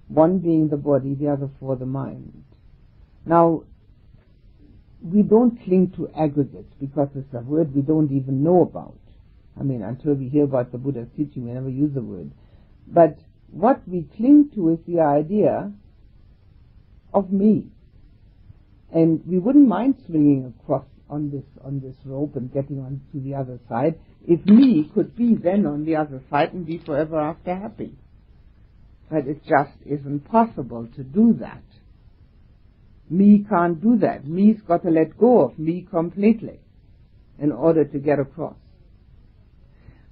one being the body, the other four the mind. Now, we don't cling to aggregates because it's a word we don't even know about. I mean, until we hear about the Buddha's teaching, we never use the word. But what we cling to is the idea of me. And we wouldn't mind swinging across on this on this rope and getting on to the other side if me could be then on the other side and be forever after happy. But it just isn't possible to do that. Me can't do that. Me's got to let go of me completely in order to get across.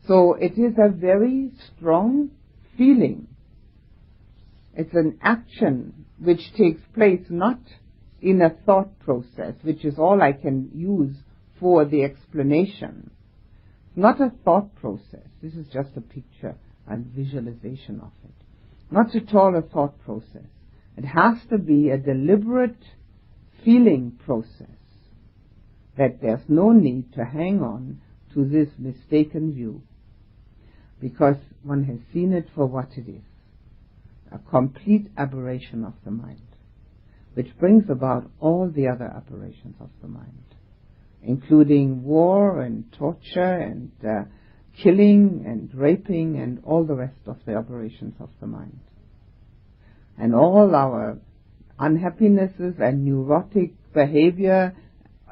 So it is a very strong feeling. It's an action which takes place not in a thought process, which is all I can use for the explanation. Not a thought process. This is just a picture and visualization of it. Not at all a thought process. It has to be a deliberate feeling process that there's no need to hang on to this mistaken view because one has seen it for what it is a complete aberration of the mind, which brings about all the other aberrations of the mind, including war and torture and uh, killing and raping and all the rest of the operations of the mind. And all our unhappinesses and neurotic behavior,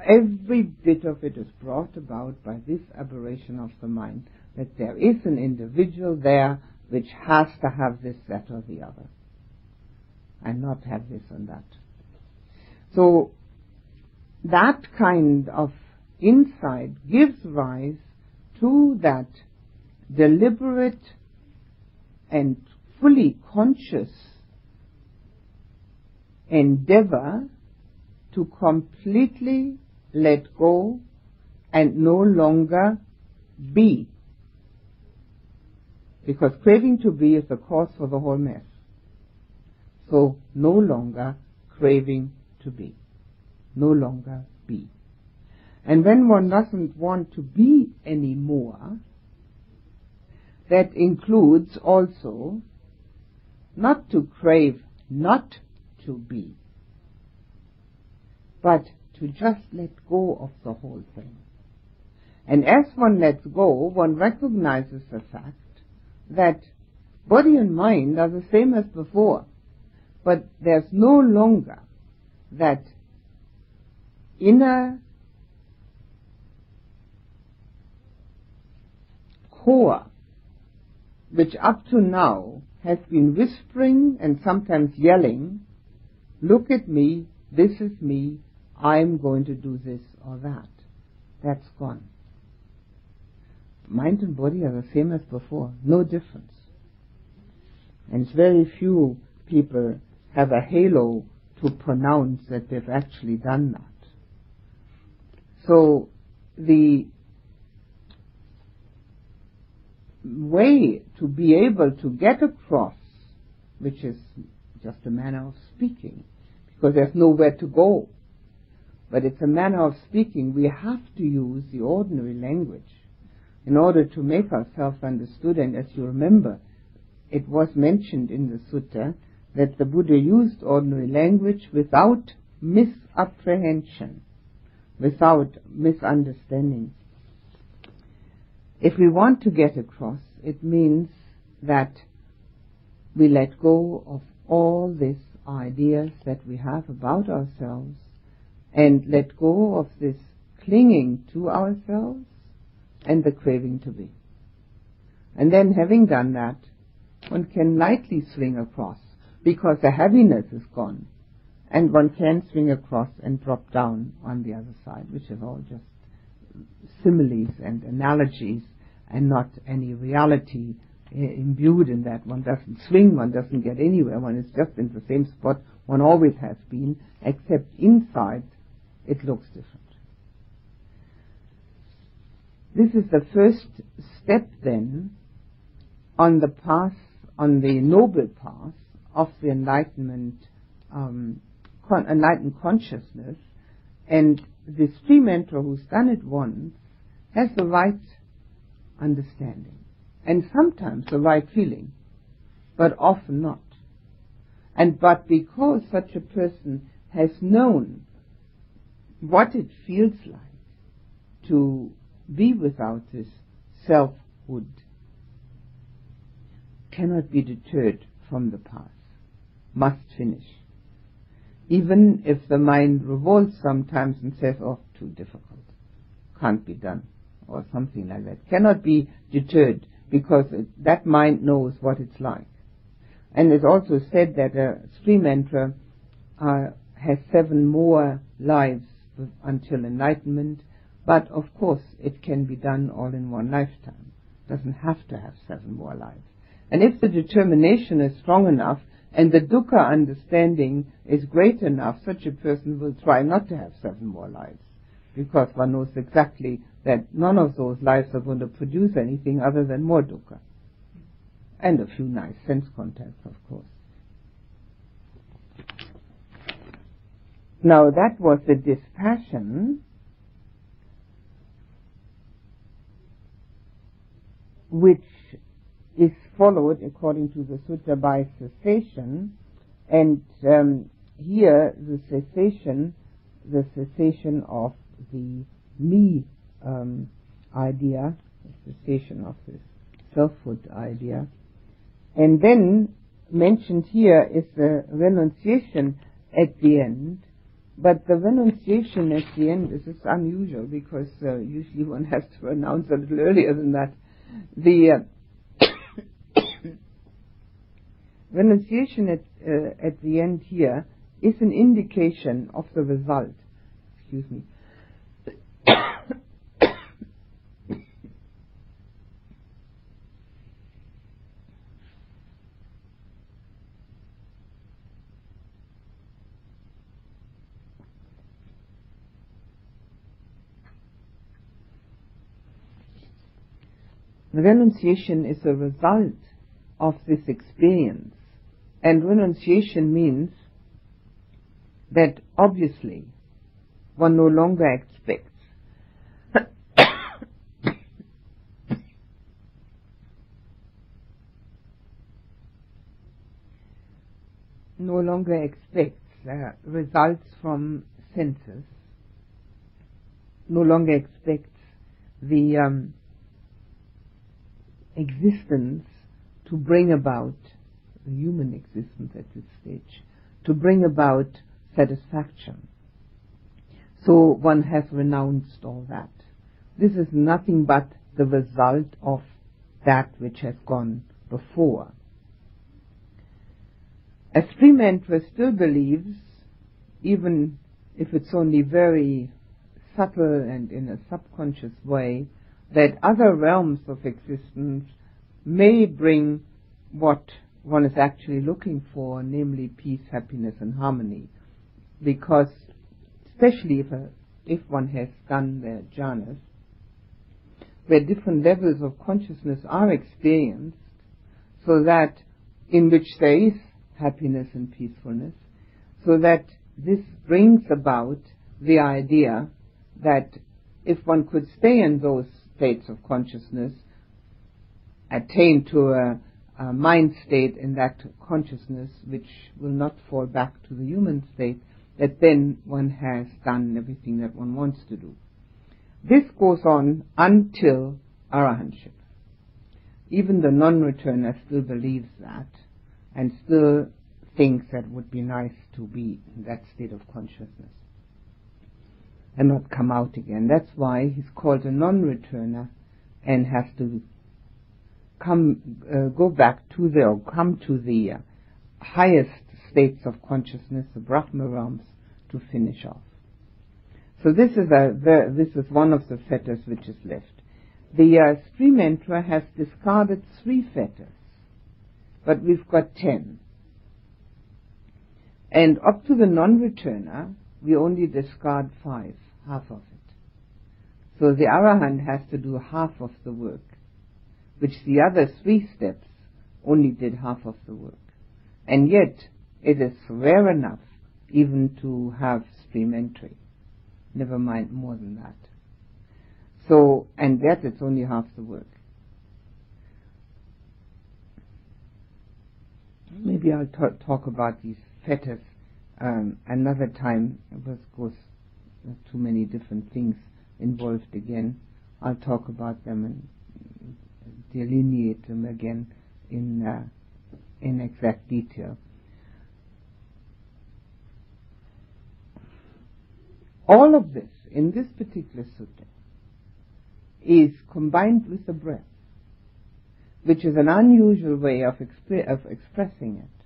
every bit of it is brought about by this aberration of the mind, that there is an individual there which has to have this, that, or the other, and not have this and that. So, that kind of insight gives rise to that deliberate and fully conscious endeavor to completely let go and no longer be. Because craving to be is the cause for the whole mess. So no longer craving to be. No longer be. And when one doesn't want to be anymore, that includes also not to crave not to be, but to just let go of the whole thing. And as one lets go, one recognizes the fact that body and mind are the same as before, but there's no longer that inner core which up to now has been whispering and sometimes yelling, look at me, this is me, I'm going to do this or that. That's gone. Mind and body are the same as before, no difference. And very few people have a halo to pronounce that they've actually done that. So the way to be able to get across, which is just a manner of speaking, because there's nowhere to go, but it's a manner of speaking, we have to use the ordinary language in order to make ourselves understood. And as you remember, it was mentioned in the sutta that the Buddha used ordinary language without misapprehension, without misunderstanding. If we want to get across, it means that we let go of all these ideas that we have about ourselves and let go of this clinging to ourselves and the craving to be. And then having done that, one can lightly swing across because the heaviness is gone and one can swing across and drop down on the other side, which is all just similes and analogies and not any reality imbued in that. One doesn't swing, one doesn't get anywhere, one is just in the same spot one always has been, except inside it looks different. This is the first step then on the path, on the noble path of the enlightenment, um, con- enlightened consciousness, and the stream enterer who's done it once has the right understanding and sometimes the right feeling, but often not. And but because such a person has known what it feels like to be without this selfhood, cannot be deterred from the path, must finish. Even if the mind revolts sometimes and says, oh, too difficult, can't be done or something like that. Cannot be deterred because it, that mind knows what it's like. And it's also said that a stream enterer uh, has seven more lives until enlightenment, but of course it can be done all in one lifetime. Doesn't have to have seven more lives. And if the determination is strong enough and the dukkha understanding is great enough, such a person will try not to have seven more lives because one knows exactly that none of those lives are going to produce anything other than more dukkha. And a few nice sense contacts, of course. Now that was the dispassion which is followed according to the sutta by cessation and um, here the cessation the cessation of the me um, idea, the cessation of this selfhood idea. And then mentioned here is the renunciation at the end. But the renunciation at the end is, is unusual because uh, usually one has to announce a little earlier than that. The uh, renunciation at, uh, at the end here is an indication of the result. Excuse me. The renunciation is a result of this experience. And renunciation means that obviously one no longer expects. No longer expects uh, results from senses, no longer expects the um, existence to bring about human existence at this stage, to bring about satisfaction. So one has renounced all that. This is nothing but the result of that which has gone before. a stream enterer still believes, even if it's only very subtle and in a subconscious way, that other realms of existence may bring what one is actually looking for, namely peace, happiness, and harmony. Because, especially if, a, if one has done the jhanas, where different levels of consciousness are experienced, so that in which there is happiness and peacefulness, so that this brings about the idea that if one could stay in those states of consciousness, attain to a, a, mind state in that consciousness which will not fall back to the human state, that then one has done everything that one wants to do. This goes on until arahantship. Even the non-returner still believes that and still thinks that it would be nice to be in that state of consciousness and not come out again. That's why he's called a non-returner and has to come, uh, go back to the, or come to the uh, highest states of consciousness, the Brahma realms, to finish off. So this is a, this is one of the fetters which is left. The uh, stream enterer has discarded three fetters, but we've got ten. And up to the non-returner, we only discard five, half of it. So the arahant has to do half of the work, which the other three steps only did half of the work. And yet, it is rare enough even to have stream entry. Never mind more than that. So, and that it's only half the work. Maybe I'll t- talk about these fetters um, another time. Of course, too many different things involved again. I'll talk about them and delineate them again in uh, in exact detail. All of this in this particular sutta is combined with the breath, which is an unusual way of, of expressing it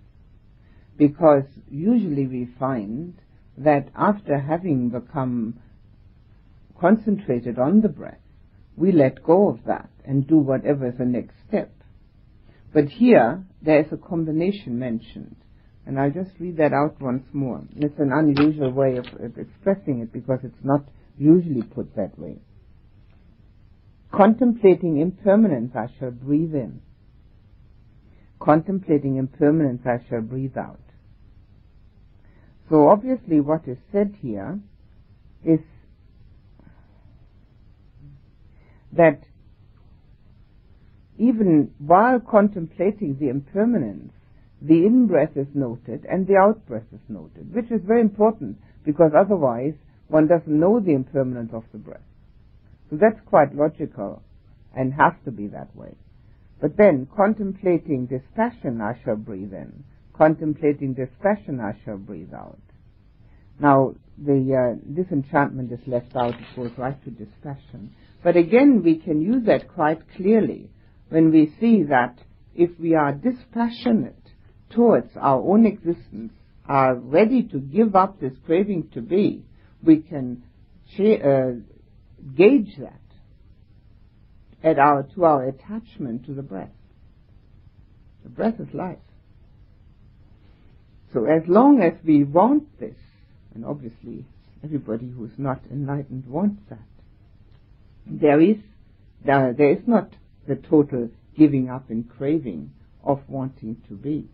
because usually we find that after having become concentrated on the breath, we let go of that and do whatever is the next step. But here, there is a combination mentioned. And I'll just read that out once more. It's an unusual way of, of expressing it because it's not usually put that way. Contemplating impermanence, I shall breathe in. Contemplating impermanence, I shall breathe out. So obviously what is said here is that even while contemplating the impermanence, the in-breath is noted and the out-breath is noted, which is very important because otherwise one doesn't know the impermanence of the breath. So that's quite logical and has to be that way. But then, contemplating this passion, I shall breathe in contemplating this passion, I shall breathe out. Now, the uh, disenchantment is left out, it goes right to this dispassion. But again, we can use that quite clearly when we see that if we are dispassionate towards our own existence, are ready to give up this craving to be, we can uh, gauge that at our, to our attachment to the breath. The breath is life. So as long as we want this, and obviously everybody who is not enlightened wants that, there is there, there is not the total giving up and craving of wanting to be.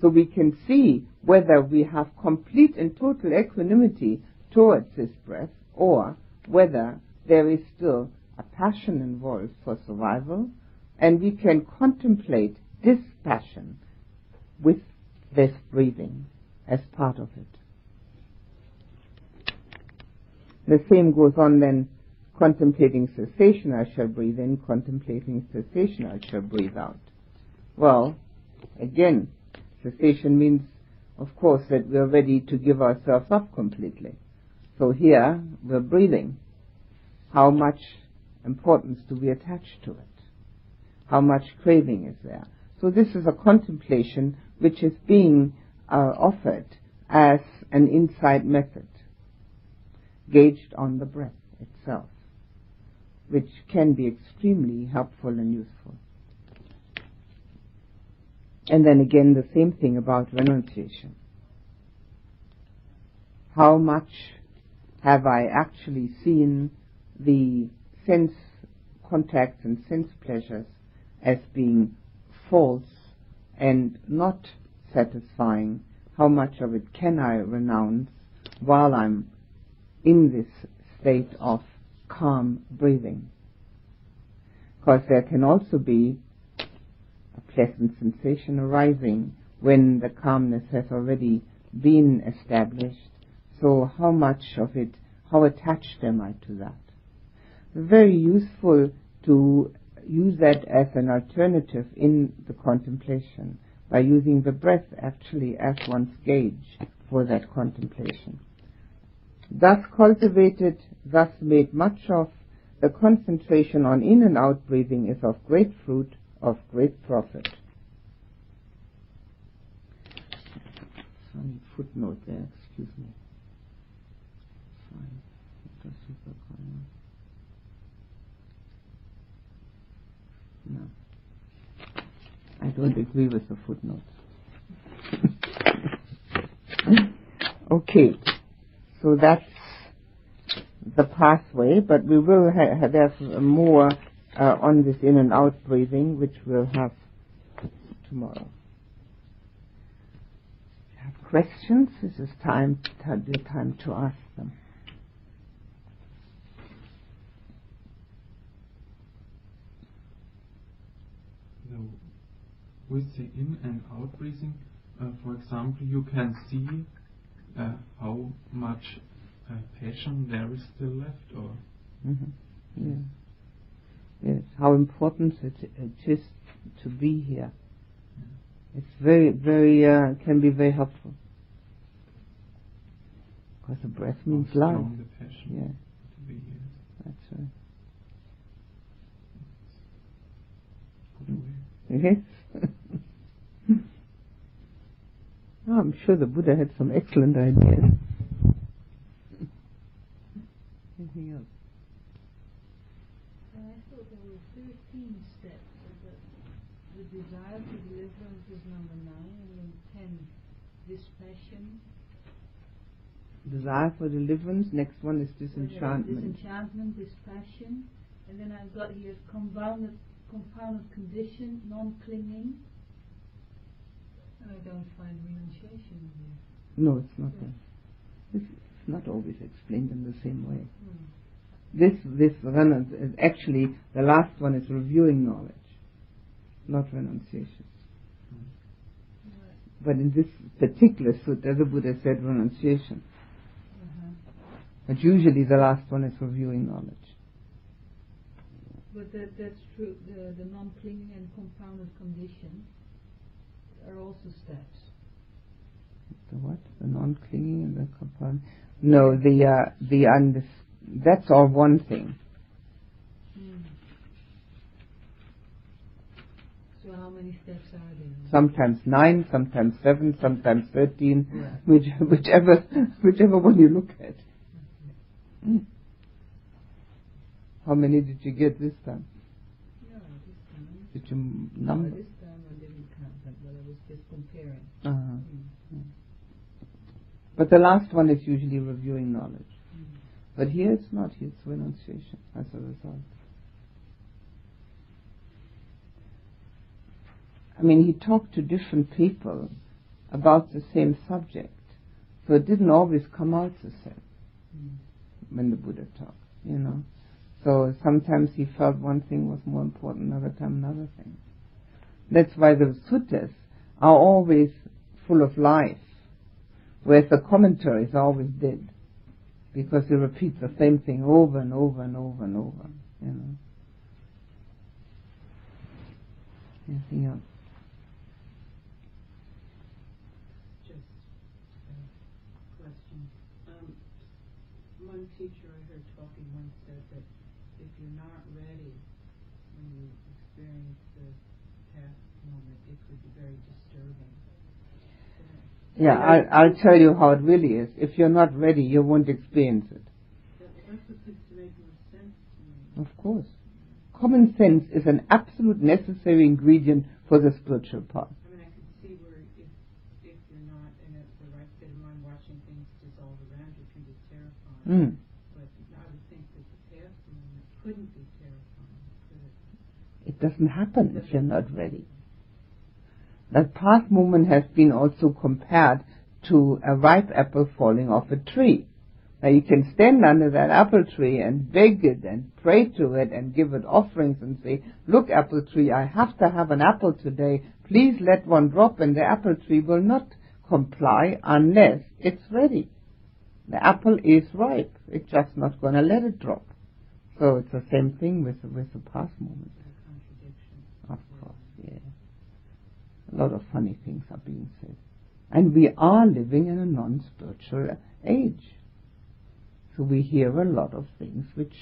So we can see whether we have complete and total equanimity towards this breath or whether there is still a passion involved for survival and we can contemplate this passion with this breathing as part of it. The same goes on then, contemplating cessation, I shall breathe in, contemplating cessation, I shall breathe out. Well, again, cessation means, of course, that we're ready to give ourselves up completely. So here, we're breathing. How much importance do we attach to it? How much craving is there? So this is a contemplation which is being uh, offered as an insight method gauged on the breath itself, which can be extremely helpful and useful. And then again, the same thing about renunciation. How much have I actually seen the sense contacts and sense pleasures as being false and not satisfying? How much of it can I renounce while I'm in this state of calm breathing? Because there can also be a pleasant sensation arising when the calmness has already been established. So how much of it, how attached am I to that? Very useful to use that as an alternative in the contemplation by using the breath actually as one's gauge for that contemplation. Thus cultivated, thus made much of, the concentration on in and out breathing is of great fruit, of great profit. Funny footnote there, excuse me. No. I don't agree with the footnotes. okay, so that's the pathway, but we will ha- have more uh, on this in and out breathing, which we'll have tomorrow. Have questions? This is time, the time to ask them. with the in and out breathing, uh, for example, you can see uh, how much uh, passion there is still left, or mm-hmm. yes. yes, how important it, it is to be here. Yeah. It's very, very uh, can be very helpful because the breath means life. The passion yeah, to be here. That's right. Yes. oh, I'm sure the Buddha had some excellent ideas. Anything else? I thought there were 13 steps. The, the desire for deliverance is number 9, and then 10, dispassion. Desire for deliverance, next one is disenchantment. Disenchantment, dispassion, and then I've got here compounded compounded condition, non-clinging. I don't find renunciation here. No, it's not yeah. there. It's not always explained in the same way. Hmm. This, this renunciation, actually, the last one is reviewing knowledge, not renunciation. But in this particular sutta, the Buddha said renunciation. Uh-huh. But usually the last one is reviewing knowledge. But that, that's true. The, the non-clinging and compounded conditions are also steps. The what? The non-clinging and the compound. No, the uh, the undis- That's all one thing. Hmm. So how many steps are there? Sometimes nine, sometimes seven, sometimes thirteen, yeah. which, whichever whichever one you look at. Okay. Mm. How many did you get this time? No, this time. Did you number? No, this time I didn't count, but I was just comparing. Uh-huh. Mm. But the last one is usually reviewing knowledge. But here it's not, here it's renunciation as a result. I mean, he talked to different people about the same subject, so it didn't always come out the same mm. when the Buddha talked, you know. So sometimes he felt one thing was more important, another time another thing. That's why the suttas are always full of life, whereas the commentaries are always dead, because they repeat the same thing over and over and over and over. You know. Anything else? Just a question. Um, one teacher I heard talking once said that if you're not ready when you experience the path moment, it could be very disturbing. Yeah, I'll, I'll tell you how it really is. If you're not ready, you won't experience it. That, that's what seems to make more sense. Of course. Common sense is an absolute necessary ingredient for the spiritual path. I mean, I can see where if, if you're not in a, the right state of mind, watching things dissolve around you can be terrifying. Mm. But I would think that the path couldn't be terrifying, it? It doesn't happen if you're not ready. That path moment has been also compared to a ripe apple falling off a tree. Now you can stand under that apple tree and beg it and pray to it and give it offerings and say, look apple tree, I have to have an apple today. Please let one drop and the apple tree will not comply unless it's ready. The apple is ripe. It's just not going to let it drop. So it's the same thing with, with the path moment. A contradiction. Of course, yeah. A lot of funny things are being said. And we are living in a non-spiritual age. So we hear a lot of things which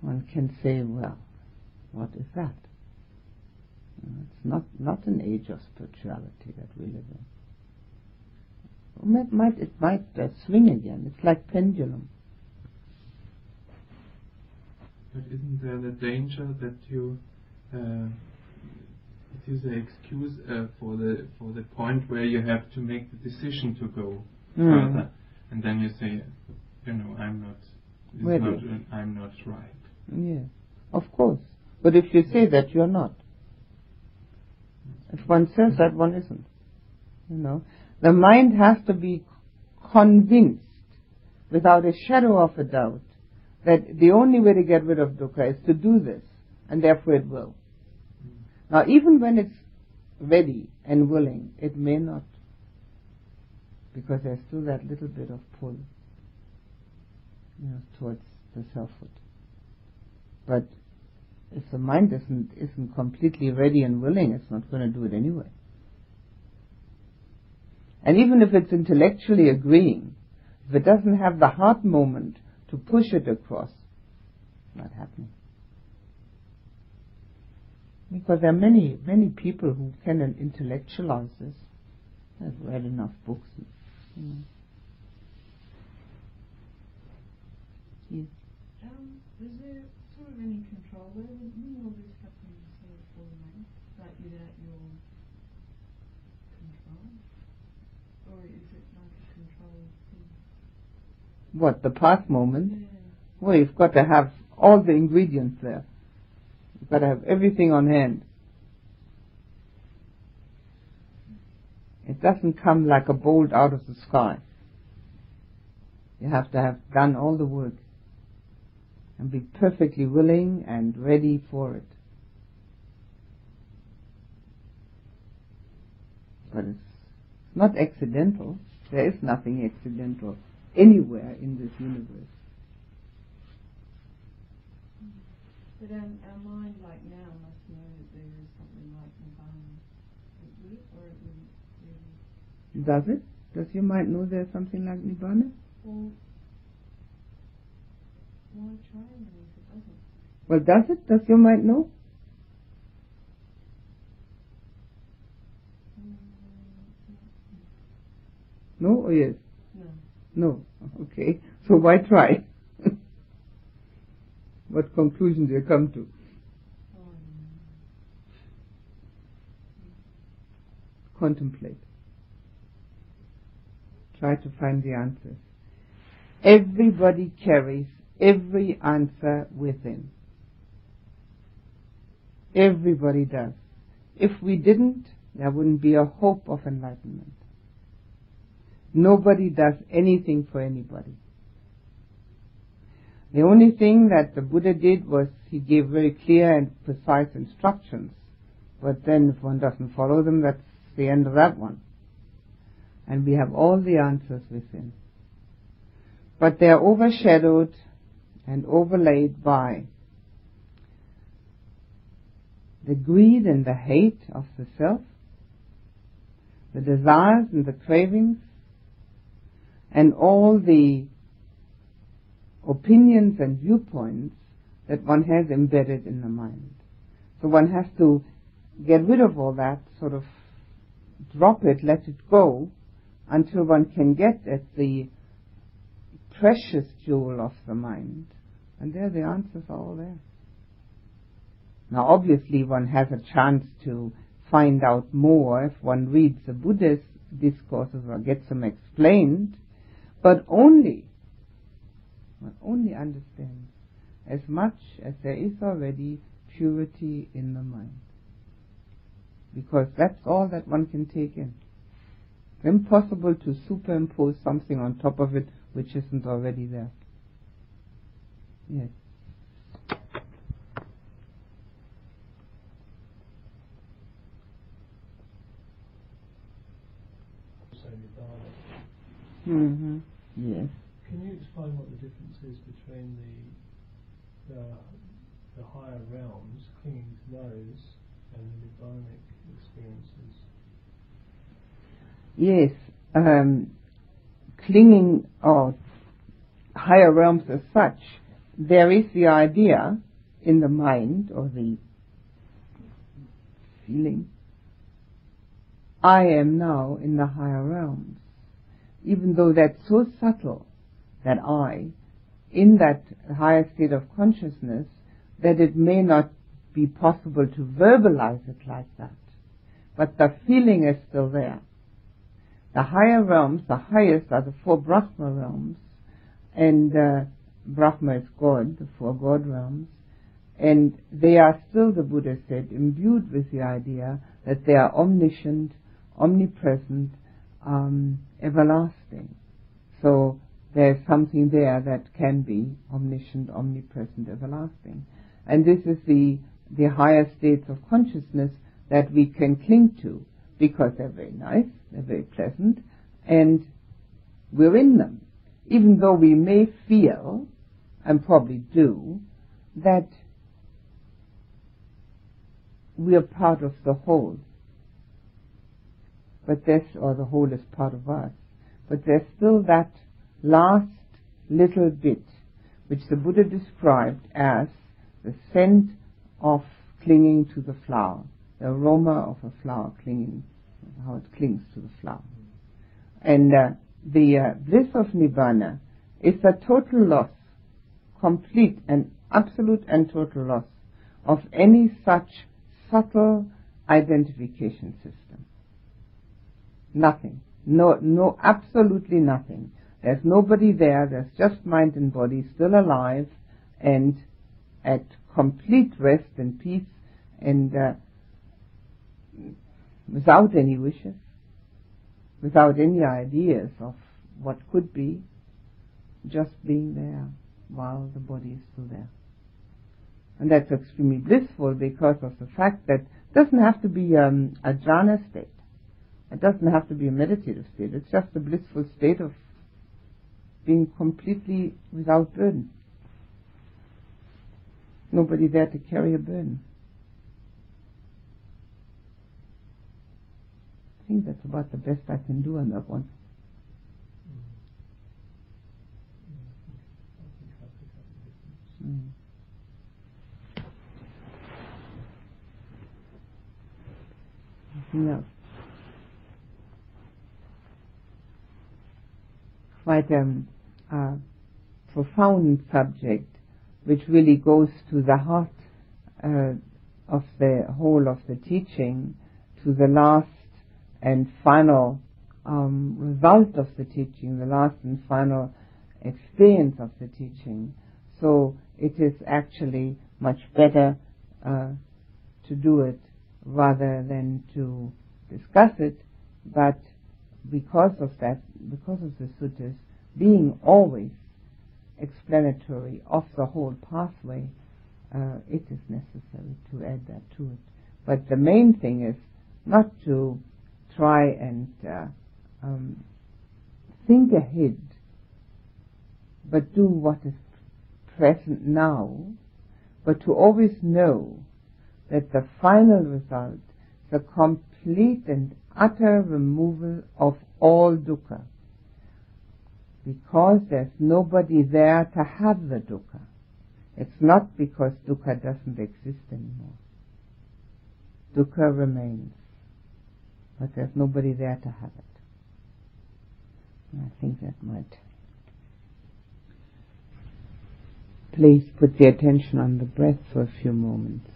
one can say, well, what is that? It's not, not an age of spirituality that we live in. It might, it might uh, swing again. It's like pendulum. But isn't there the danger that you uh, it is an excuse uh, for the for the point where you have to make the decision to go Mm. further, and then you say, you know, I'm not, Ready. not uh, I'm not right. Yeah, of course. But if you say that, you're not. If one says that, one isn't. You know, the mind has to be convinced, without a shadow of a doubt, that the only way to get rid of dukkha is to do this, and therefore it will. Now, even when it's ready and willing, it may not, because there's still that little bit of pull, you know, towards the selfhood. But if the mind isn't isn't completely ready and willing, it's not going to do it anyway. And even if it's intellectually agreeing, if it doesn't have the heart moment to push it across, it's not happening. Because there are many, many people who can intellectualize this. I've read enough books. You know. Yes. Um, is there sort of any control there? When when all this happens sort of for the like without your control? Or is it like a thing? What, the path moment? Yeah. Well, you've got to have all the ingredients there. You've got to have everything on hand. It doesn't come like a bolt out of the sky. You have to have done all the work and be perfectly willing and ready for it. But it's not accidental. There is nothing accidental anywhere in this universe. But um, our mind, like now, must know that there is something like nirvana. Would it? Or it wouldn't really? Does it? Does your mind know there's something like Nibbana? Well, why try then if it doesn't? Well, does it? Does your mind know? Mm, No or yes? no. No. Okay. So why try? What conclusion you come to? Contemplate. Try to find the answers. Everybody carries every answer within. Everybody does. If we didn't, there wouldn't be a hope of enlightenment. Nobody does anything for anybody. The only thing that the Buddha did was he gave very clear and precise instructions. But then if one doesn't follow them, that's the end of that one. And we have all the answers within. But they are overshadowed and overlaid by the greed and the hate of the self, the desires and the cravings, and all the opinions and viewpoints that one has embedded in the mind. So one has to get rid of all that sort of drop it, let it go, until one can get at the precious jewel of the mind. And there the answers are all there. Now obviously one has a chance to find out more if one reads the Buddhist discourses or gets them explained, but only, one only understands as much as there is already purity in the mind. Because that's all that one can take in. It's impossible to superimpose something on top of it which isn't already there. Yes. Mm-hmm. Yes. Can you explain what the difference is between the the, the higher realms, clinging to those, and the nibbanic experiences? Yes. Um, clinging or higher realms as such, there is the idea in the mind or the feeling, I am now in the higher realms. Even though that's so subtle that I, in that higher state of consciousness, that it may not be possible to verbalize it like that. But the feeling is still there. The higher realms, the highest are the four Brahma realms, and uh, Brahma is God, the four God realms, and they are still, the Buddha said, imbued with the idea that they are omniscient, omnipresent, um, everlasting. So there's something there that can be omniscient, omnipresent, everlasting. And this is the, the higher states of consciousness that we can cling to because they're very nice, they're very pleasant, and we're in them. Even though we may feel, and probably do, that we are part of the whole. But this, or the whole is part of us. But there's still that last little bit, which the Buddha described as the scent of clinging to the flower the aroma of a flower clinging, how it clings to the flower. And uh, the uh, bliss of Nibbana is a total loss, complete and absolute and total loss of any such subtle identification system. Nothing. No, no, absolutely nothing. There's nobody there. There's just mind and body still alive and at complete rest and peace and uh, without any wishes, without any ideas of what could be, just being there while the body is still there. And that's extremely blissful because of the fact that it doesn't have to be um, a jhana state. It doesn't have to be a meditative state. It's just a blissful state of being completely without burden. Nobody there to carry a burden. I think that's about the best I can do on that one. Mm. Quite um, a profound subject which really goes to the heart uh, of the whole of the teaching, to the last and final um, result of the teaching, the last and final experience of the teaching. So it is actually much better uh, to do it rather than to discuss it, but because of that, because of the suttas being always explanatory of the whole pathway, uh, it is necessary to add that to it. But the main thing is not to try and uh, um, think ahead, but do what is present now, but to always know that the final result, the complete and utter removal of all dukkha, because there's nobody there to have the dukkha. It's not because dukkha doesn't exist anymore. Dukkha remains but there's nobody there to have it. I think that might please put the attention on the breath for a few moments.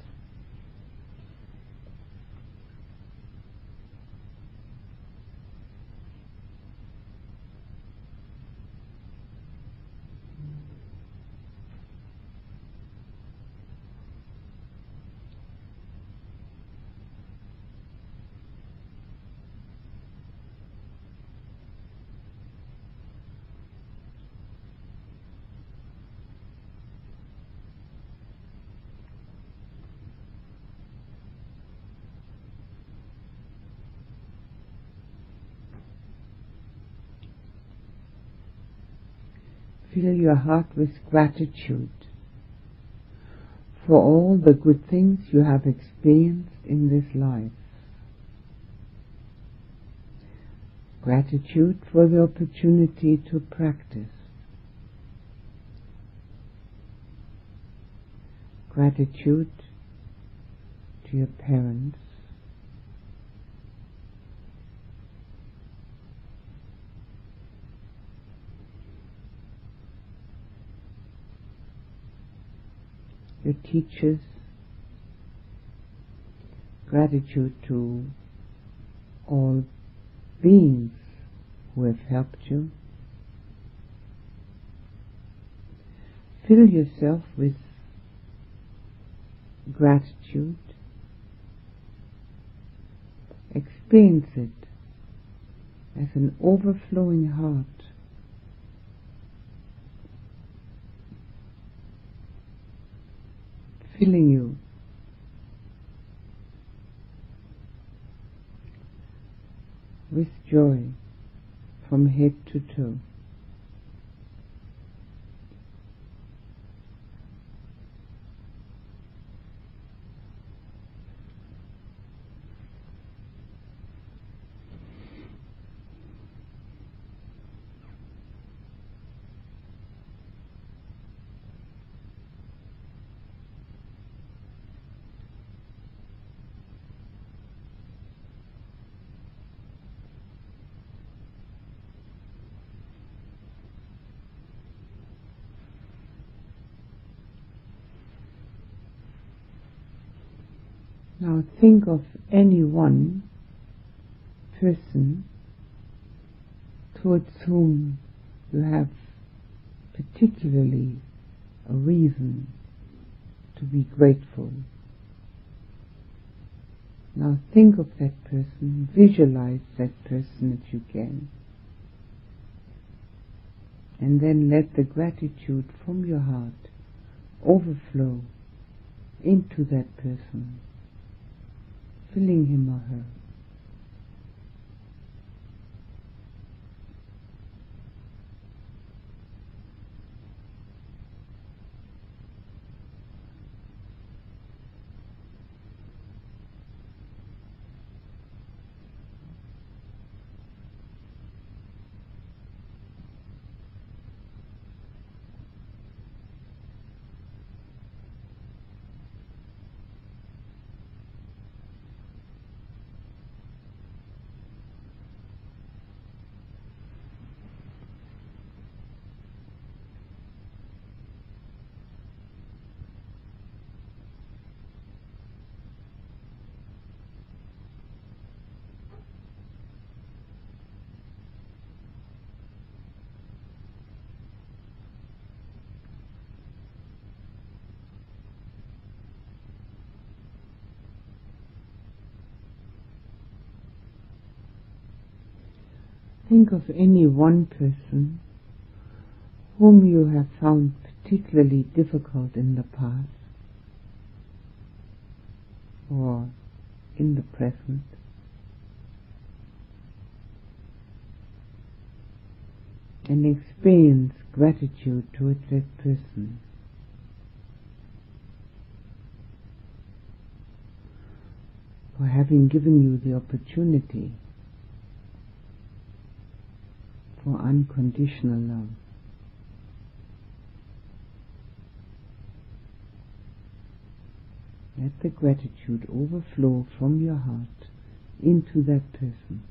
Fill your heart with gratitude for all the good things you have experienced in this life. Gratitude for the opportunity to practice. Gratitude to your parents. Your teachers, gratitude to all beings who have helped you. Fill yourself with gratitude. Experience it as an overflowing heart filling you. With joy from head to toe. Now think of any one person towards whom you have particularly a reason to be grateful. Now think of that person, visualize that person if you can, and then let the gratitude from your heart overflow into that person filling him or her. Think of any one person whom you have found particularly difficult in the past or in the present. And experience gratitude towards that person. For having given you the opportunity for unconditional love. Let the gratitude overflow from your heart into that person.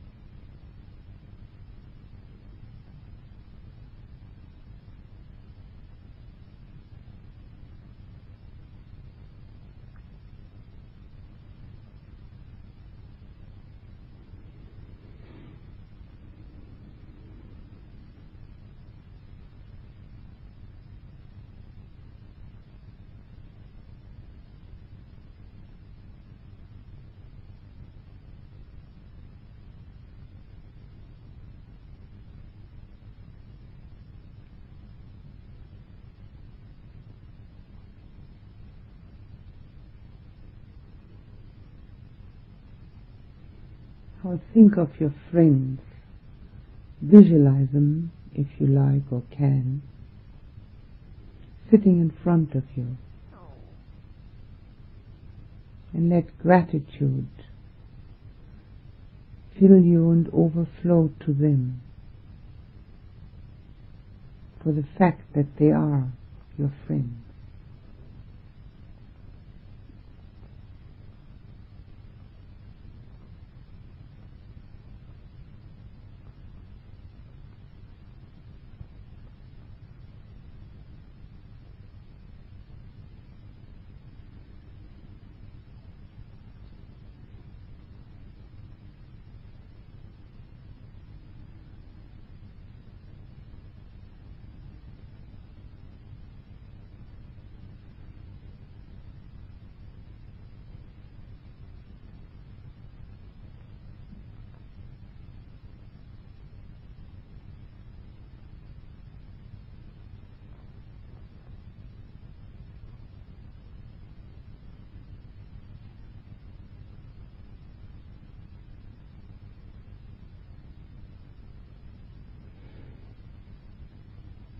Think of your friends. Visualize them, if you like or can, sitting in front of you. And let gratitude fill you and overflow to them for the fact that they are your friends.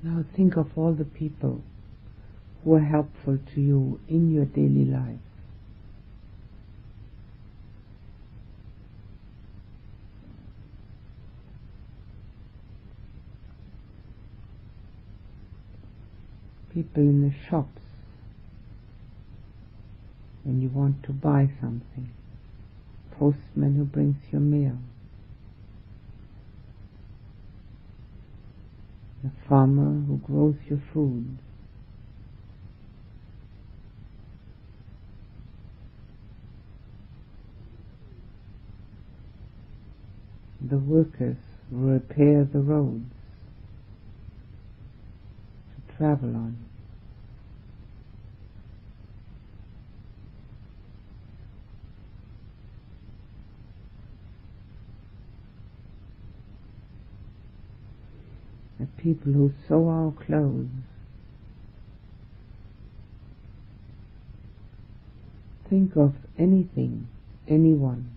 Now think of all the people who are helpful to you in your daily life. People in the shops when you want to buy something, postman who brings your mail, the farmer who grows your food. The workers who repair the roads to travel on. the people who sew our clothes. Think of anything, anyone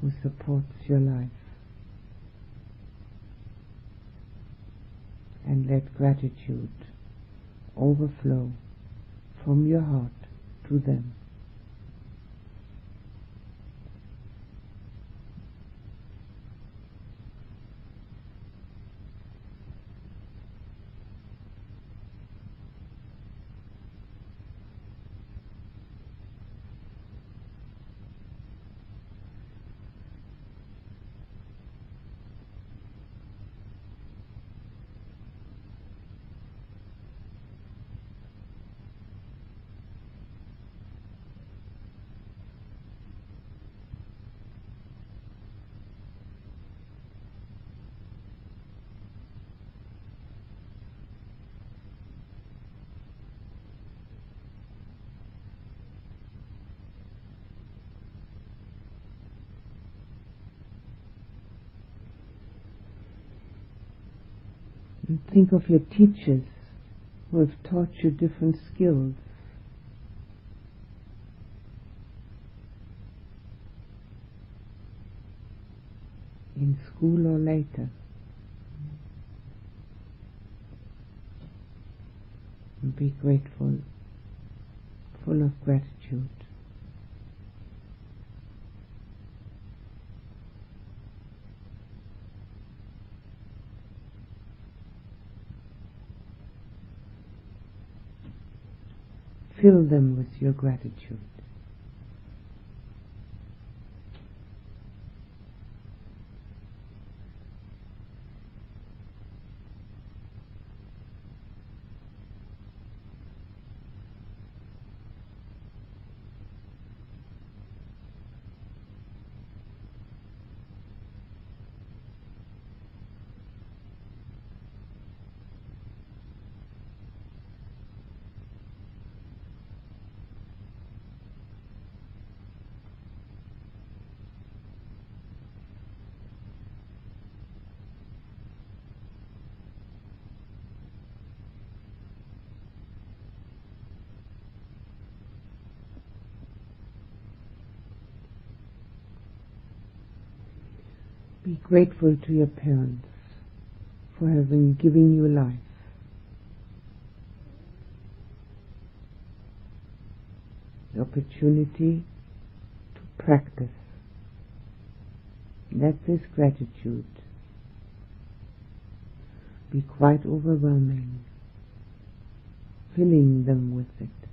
who supports your life. And let gratitude overflow from your heart to them. And think of your teachers who have taught you different skills. In school or later. And be grateful, full of gratitude. Fill them with your gratitude. Grateful to your parents for having given you life. The opportunity to practice. Let this gratitude. Be quite overwhelming, filling them with it.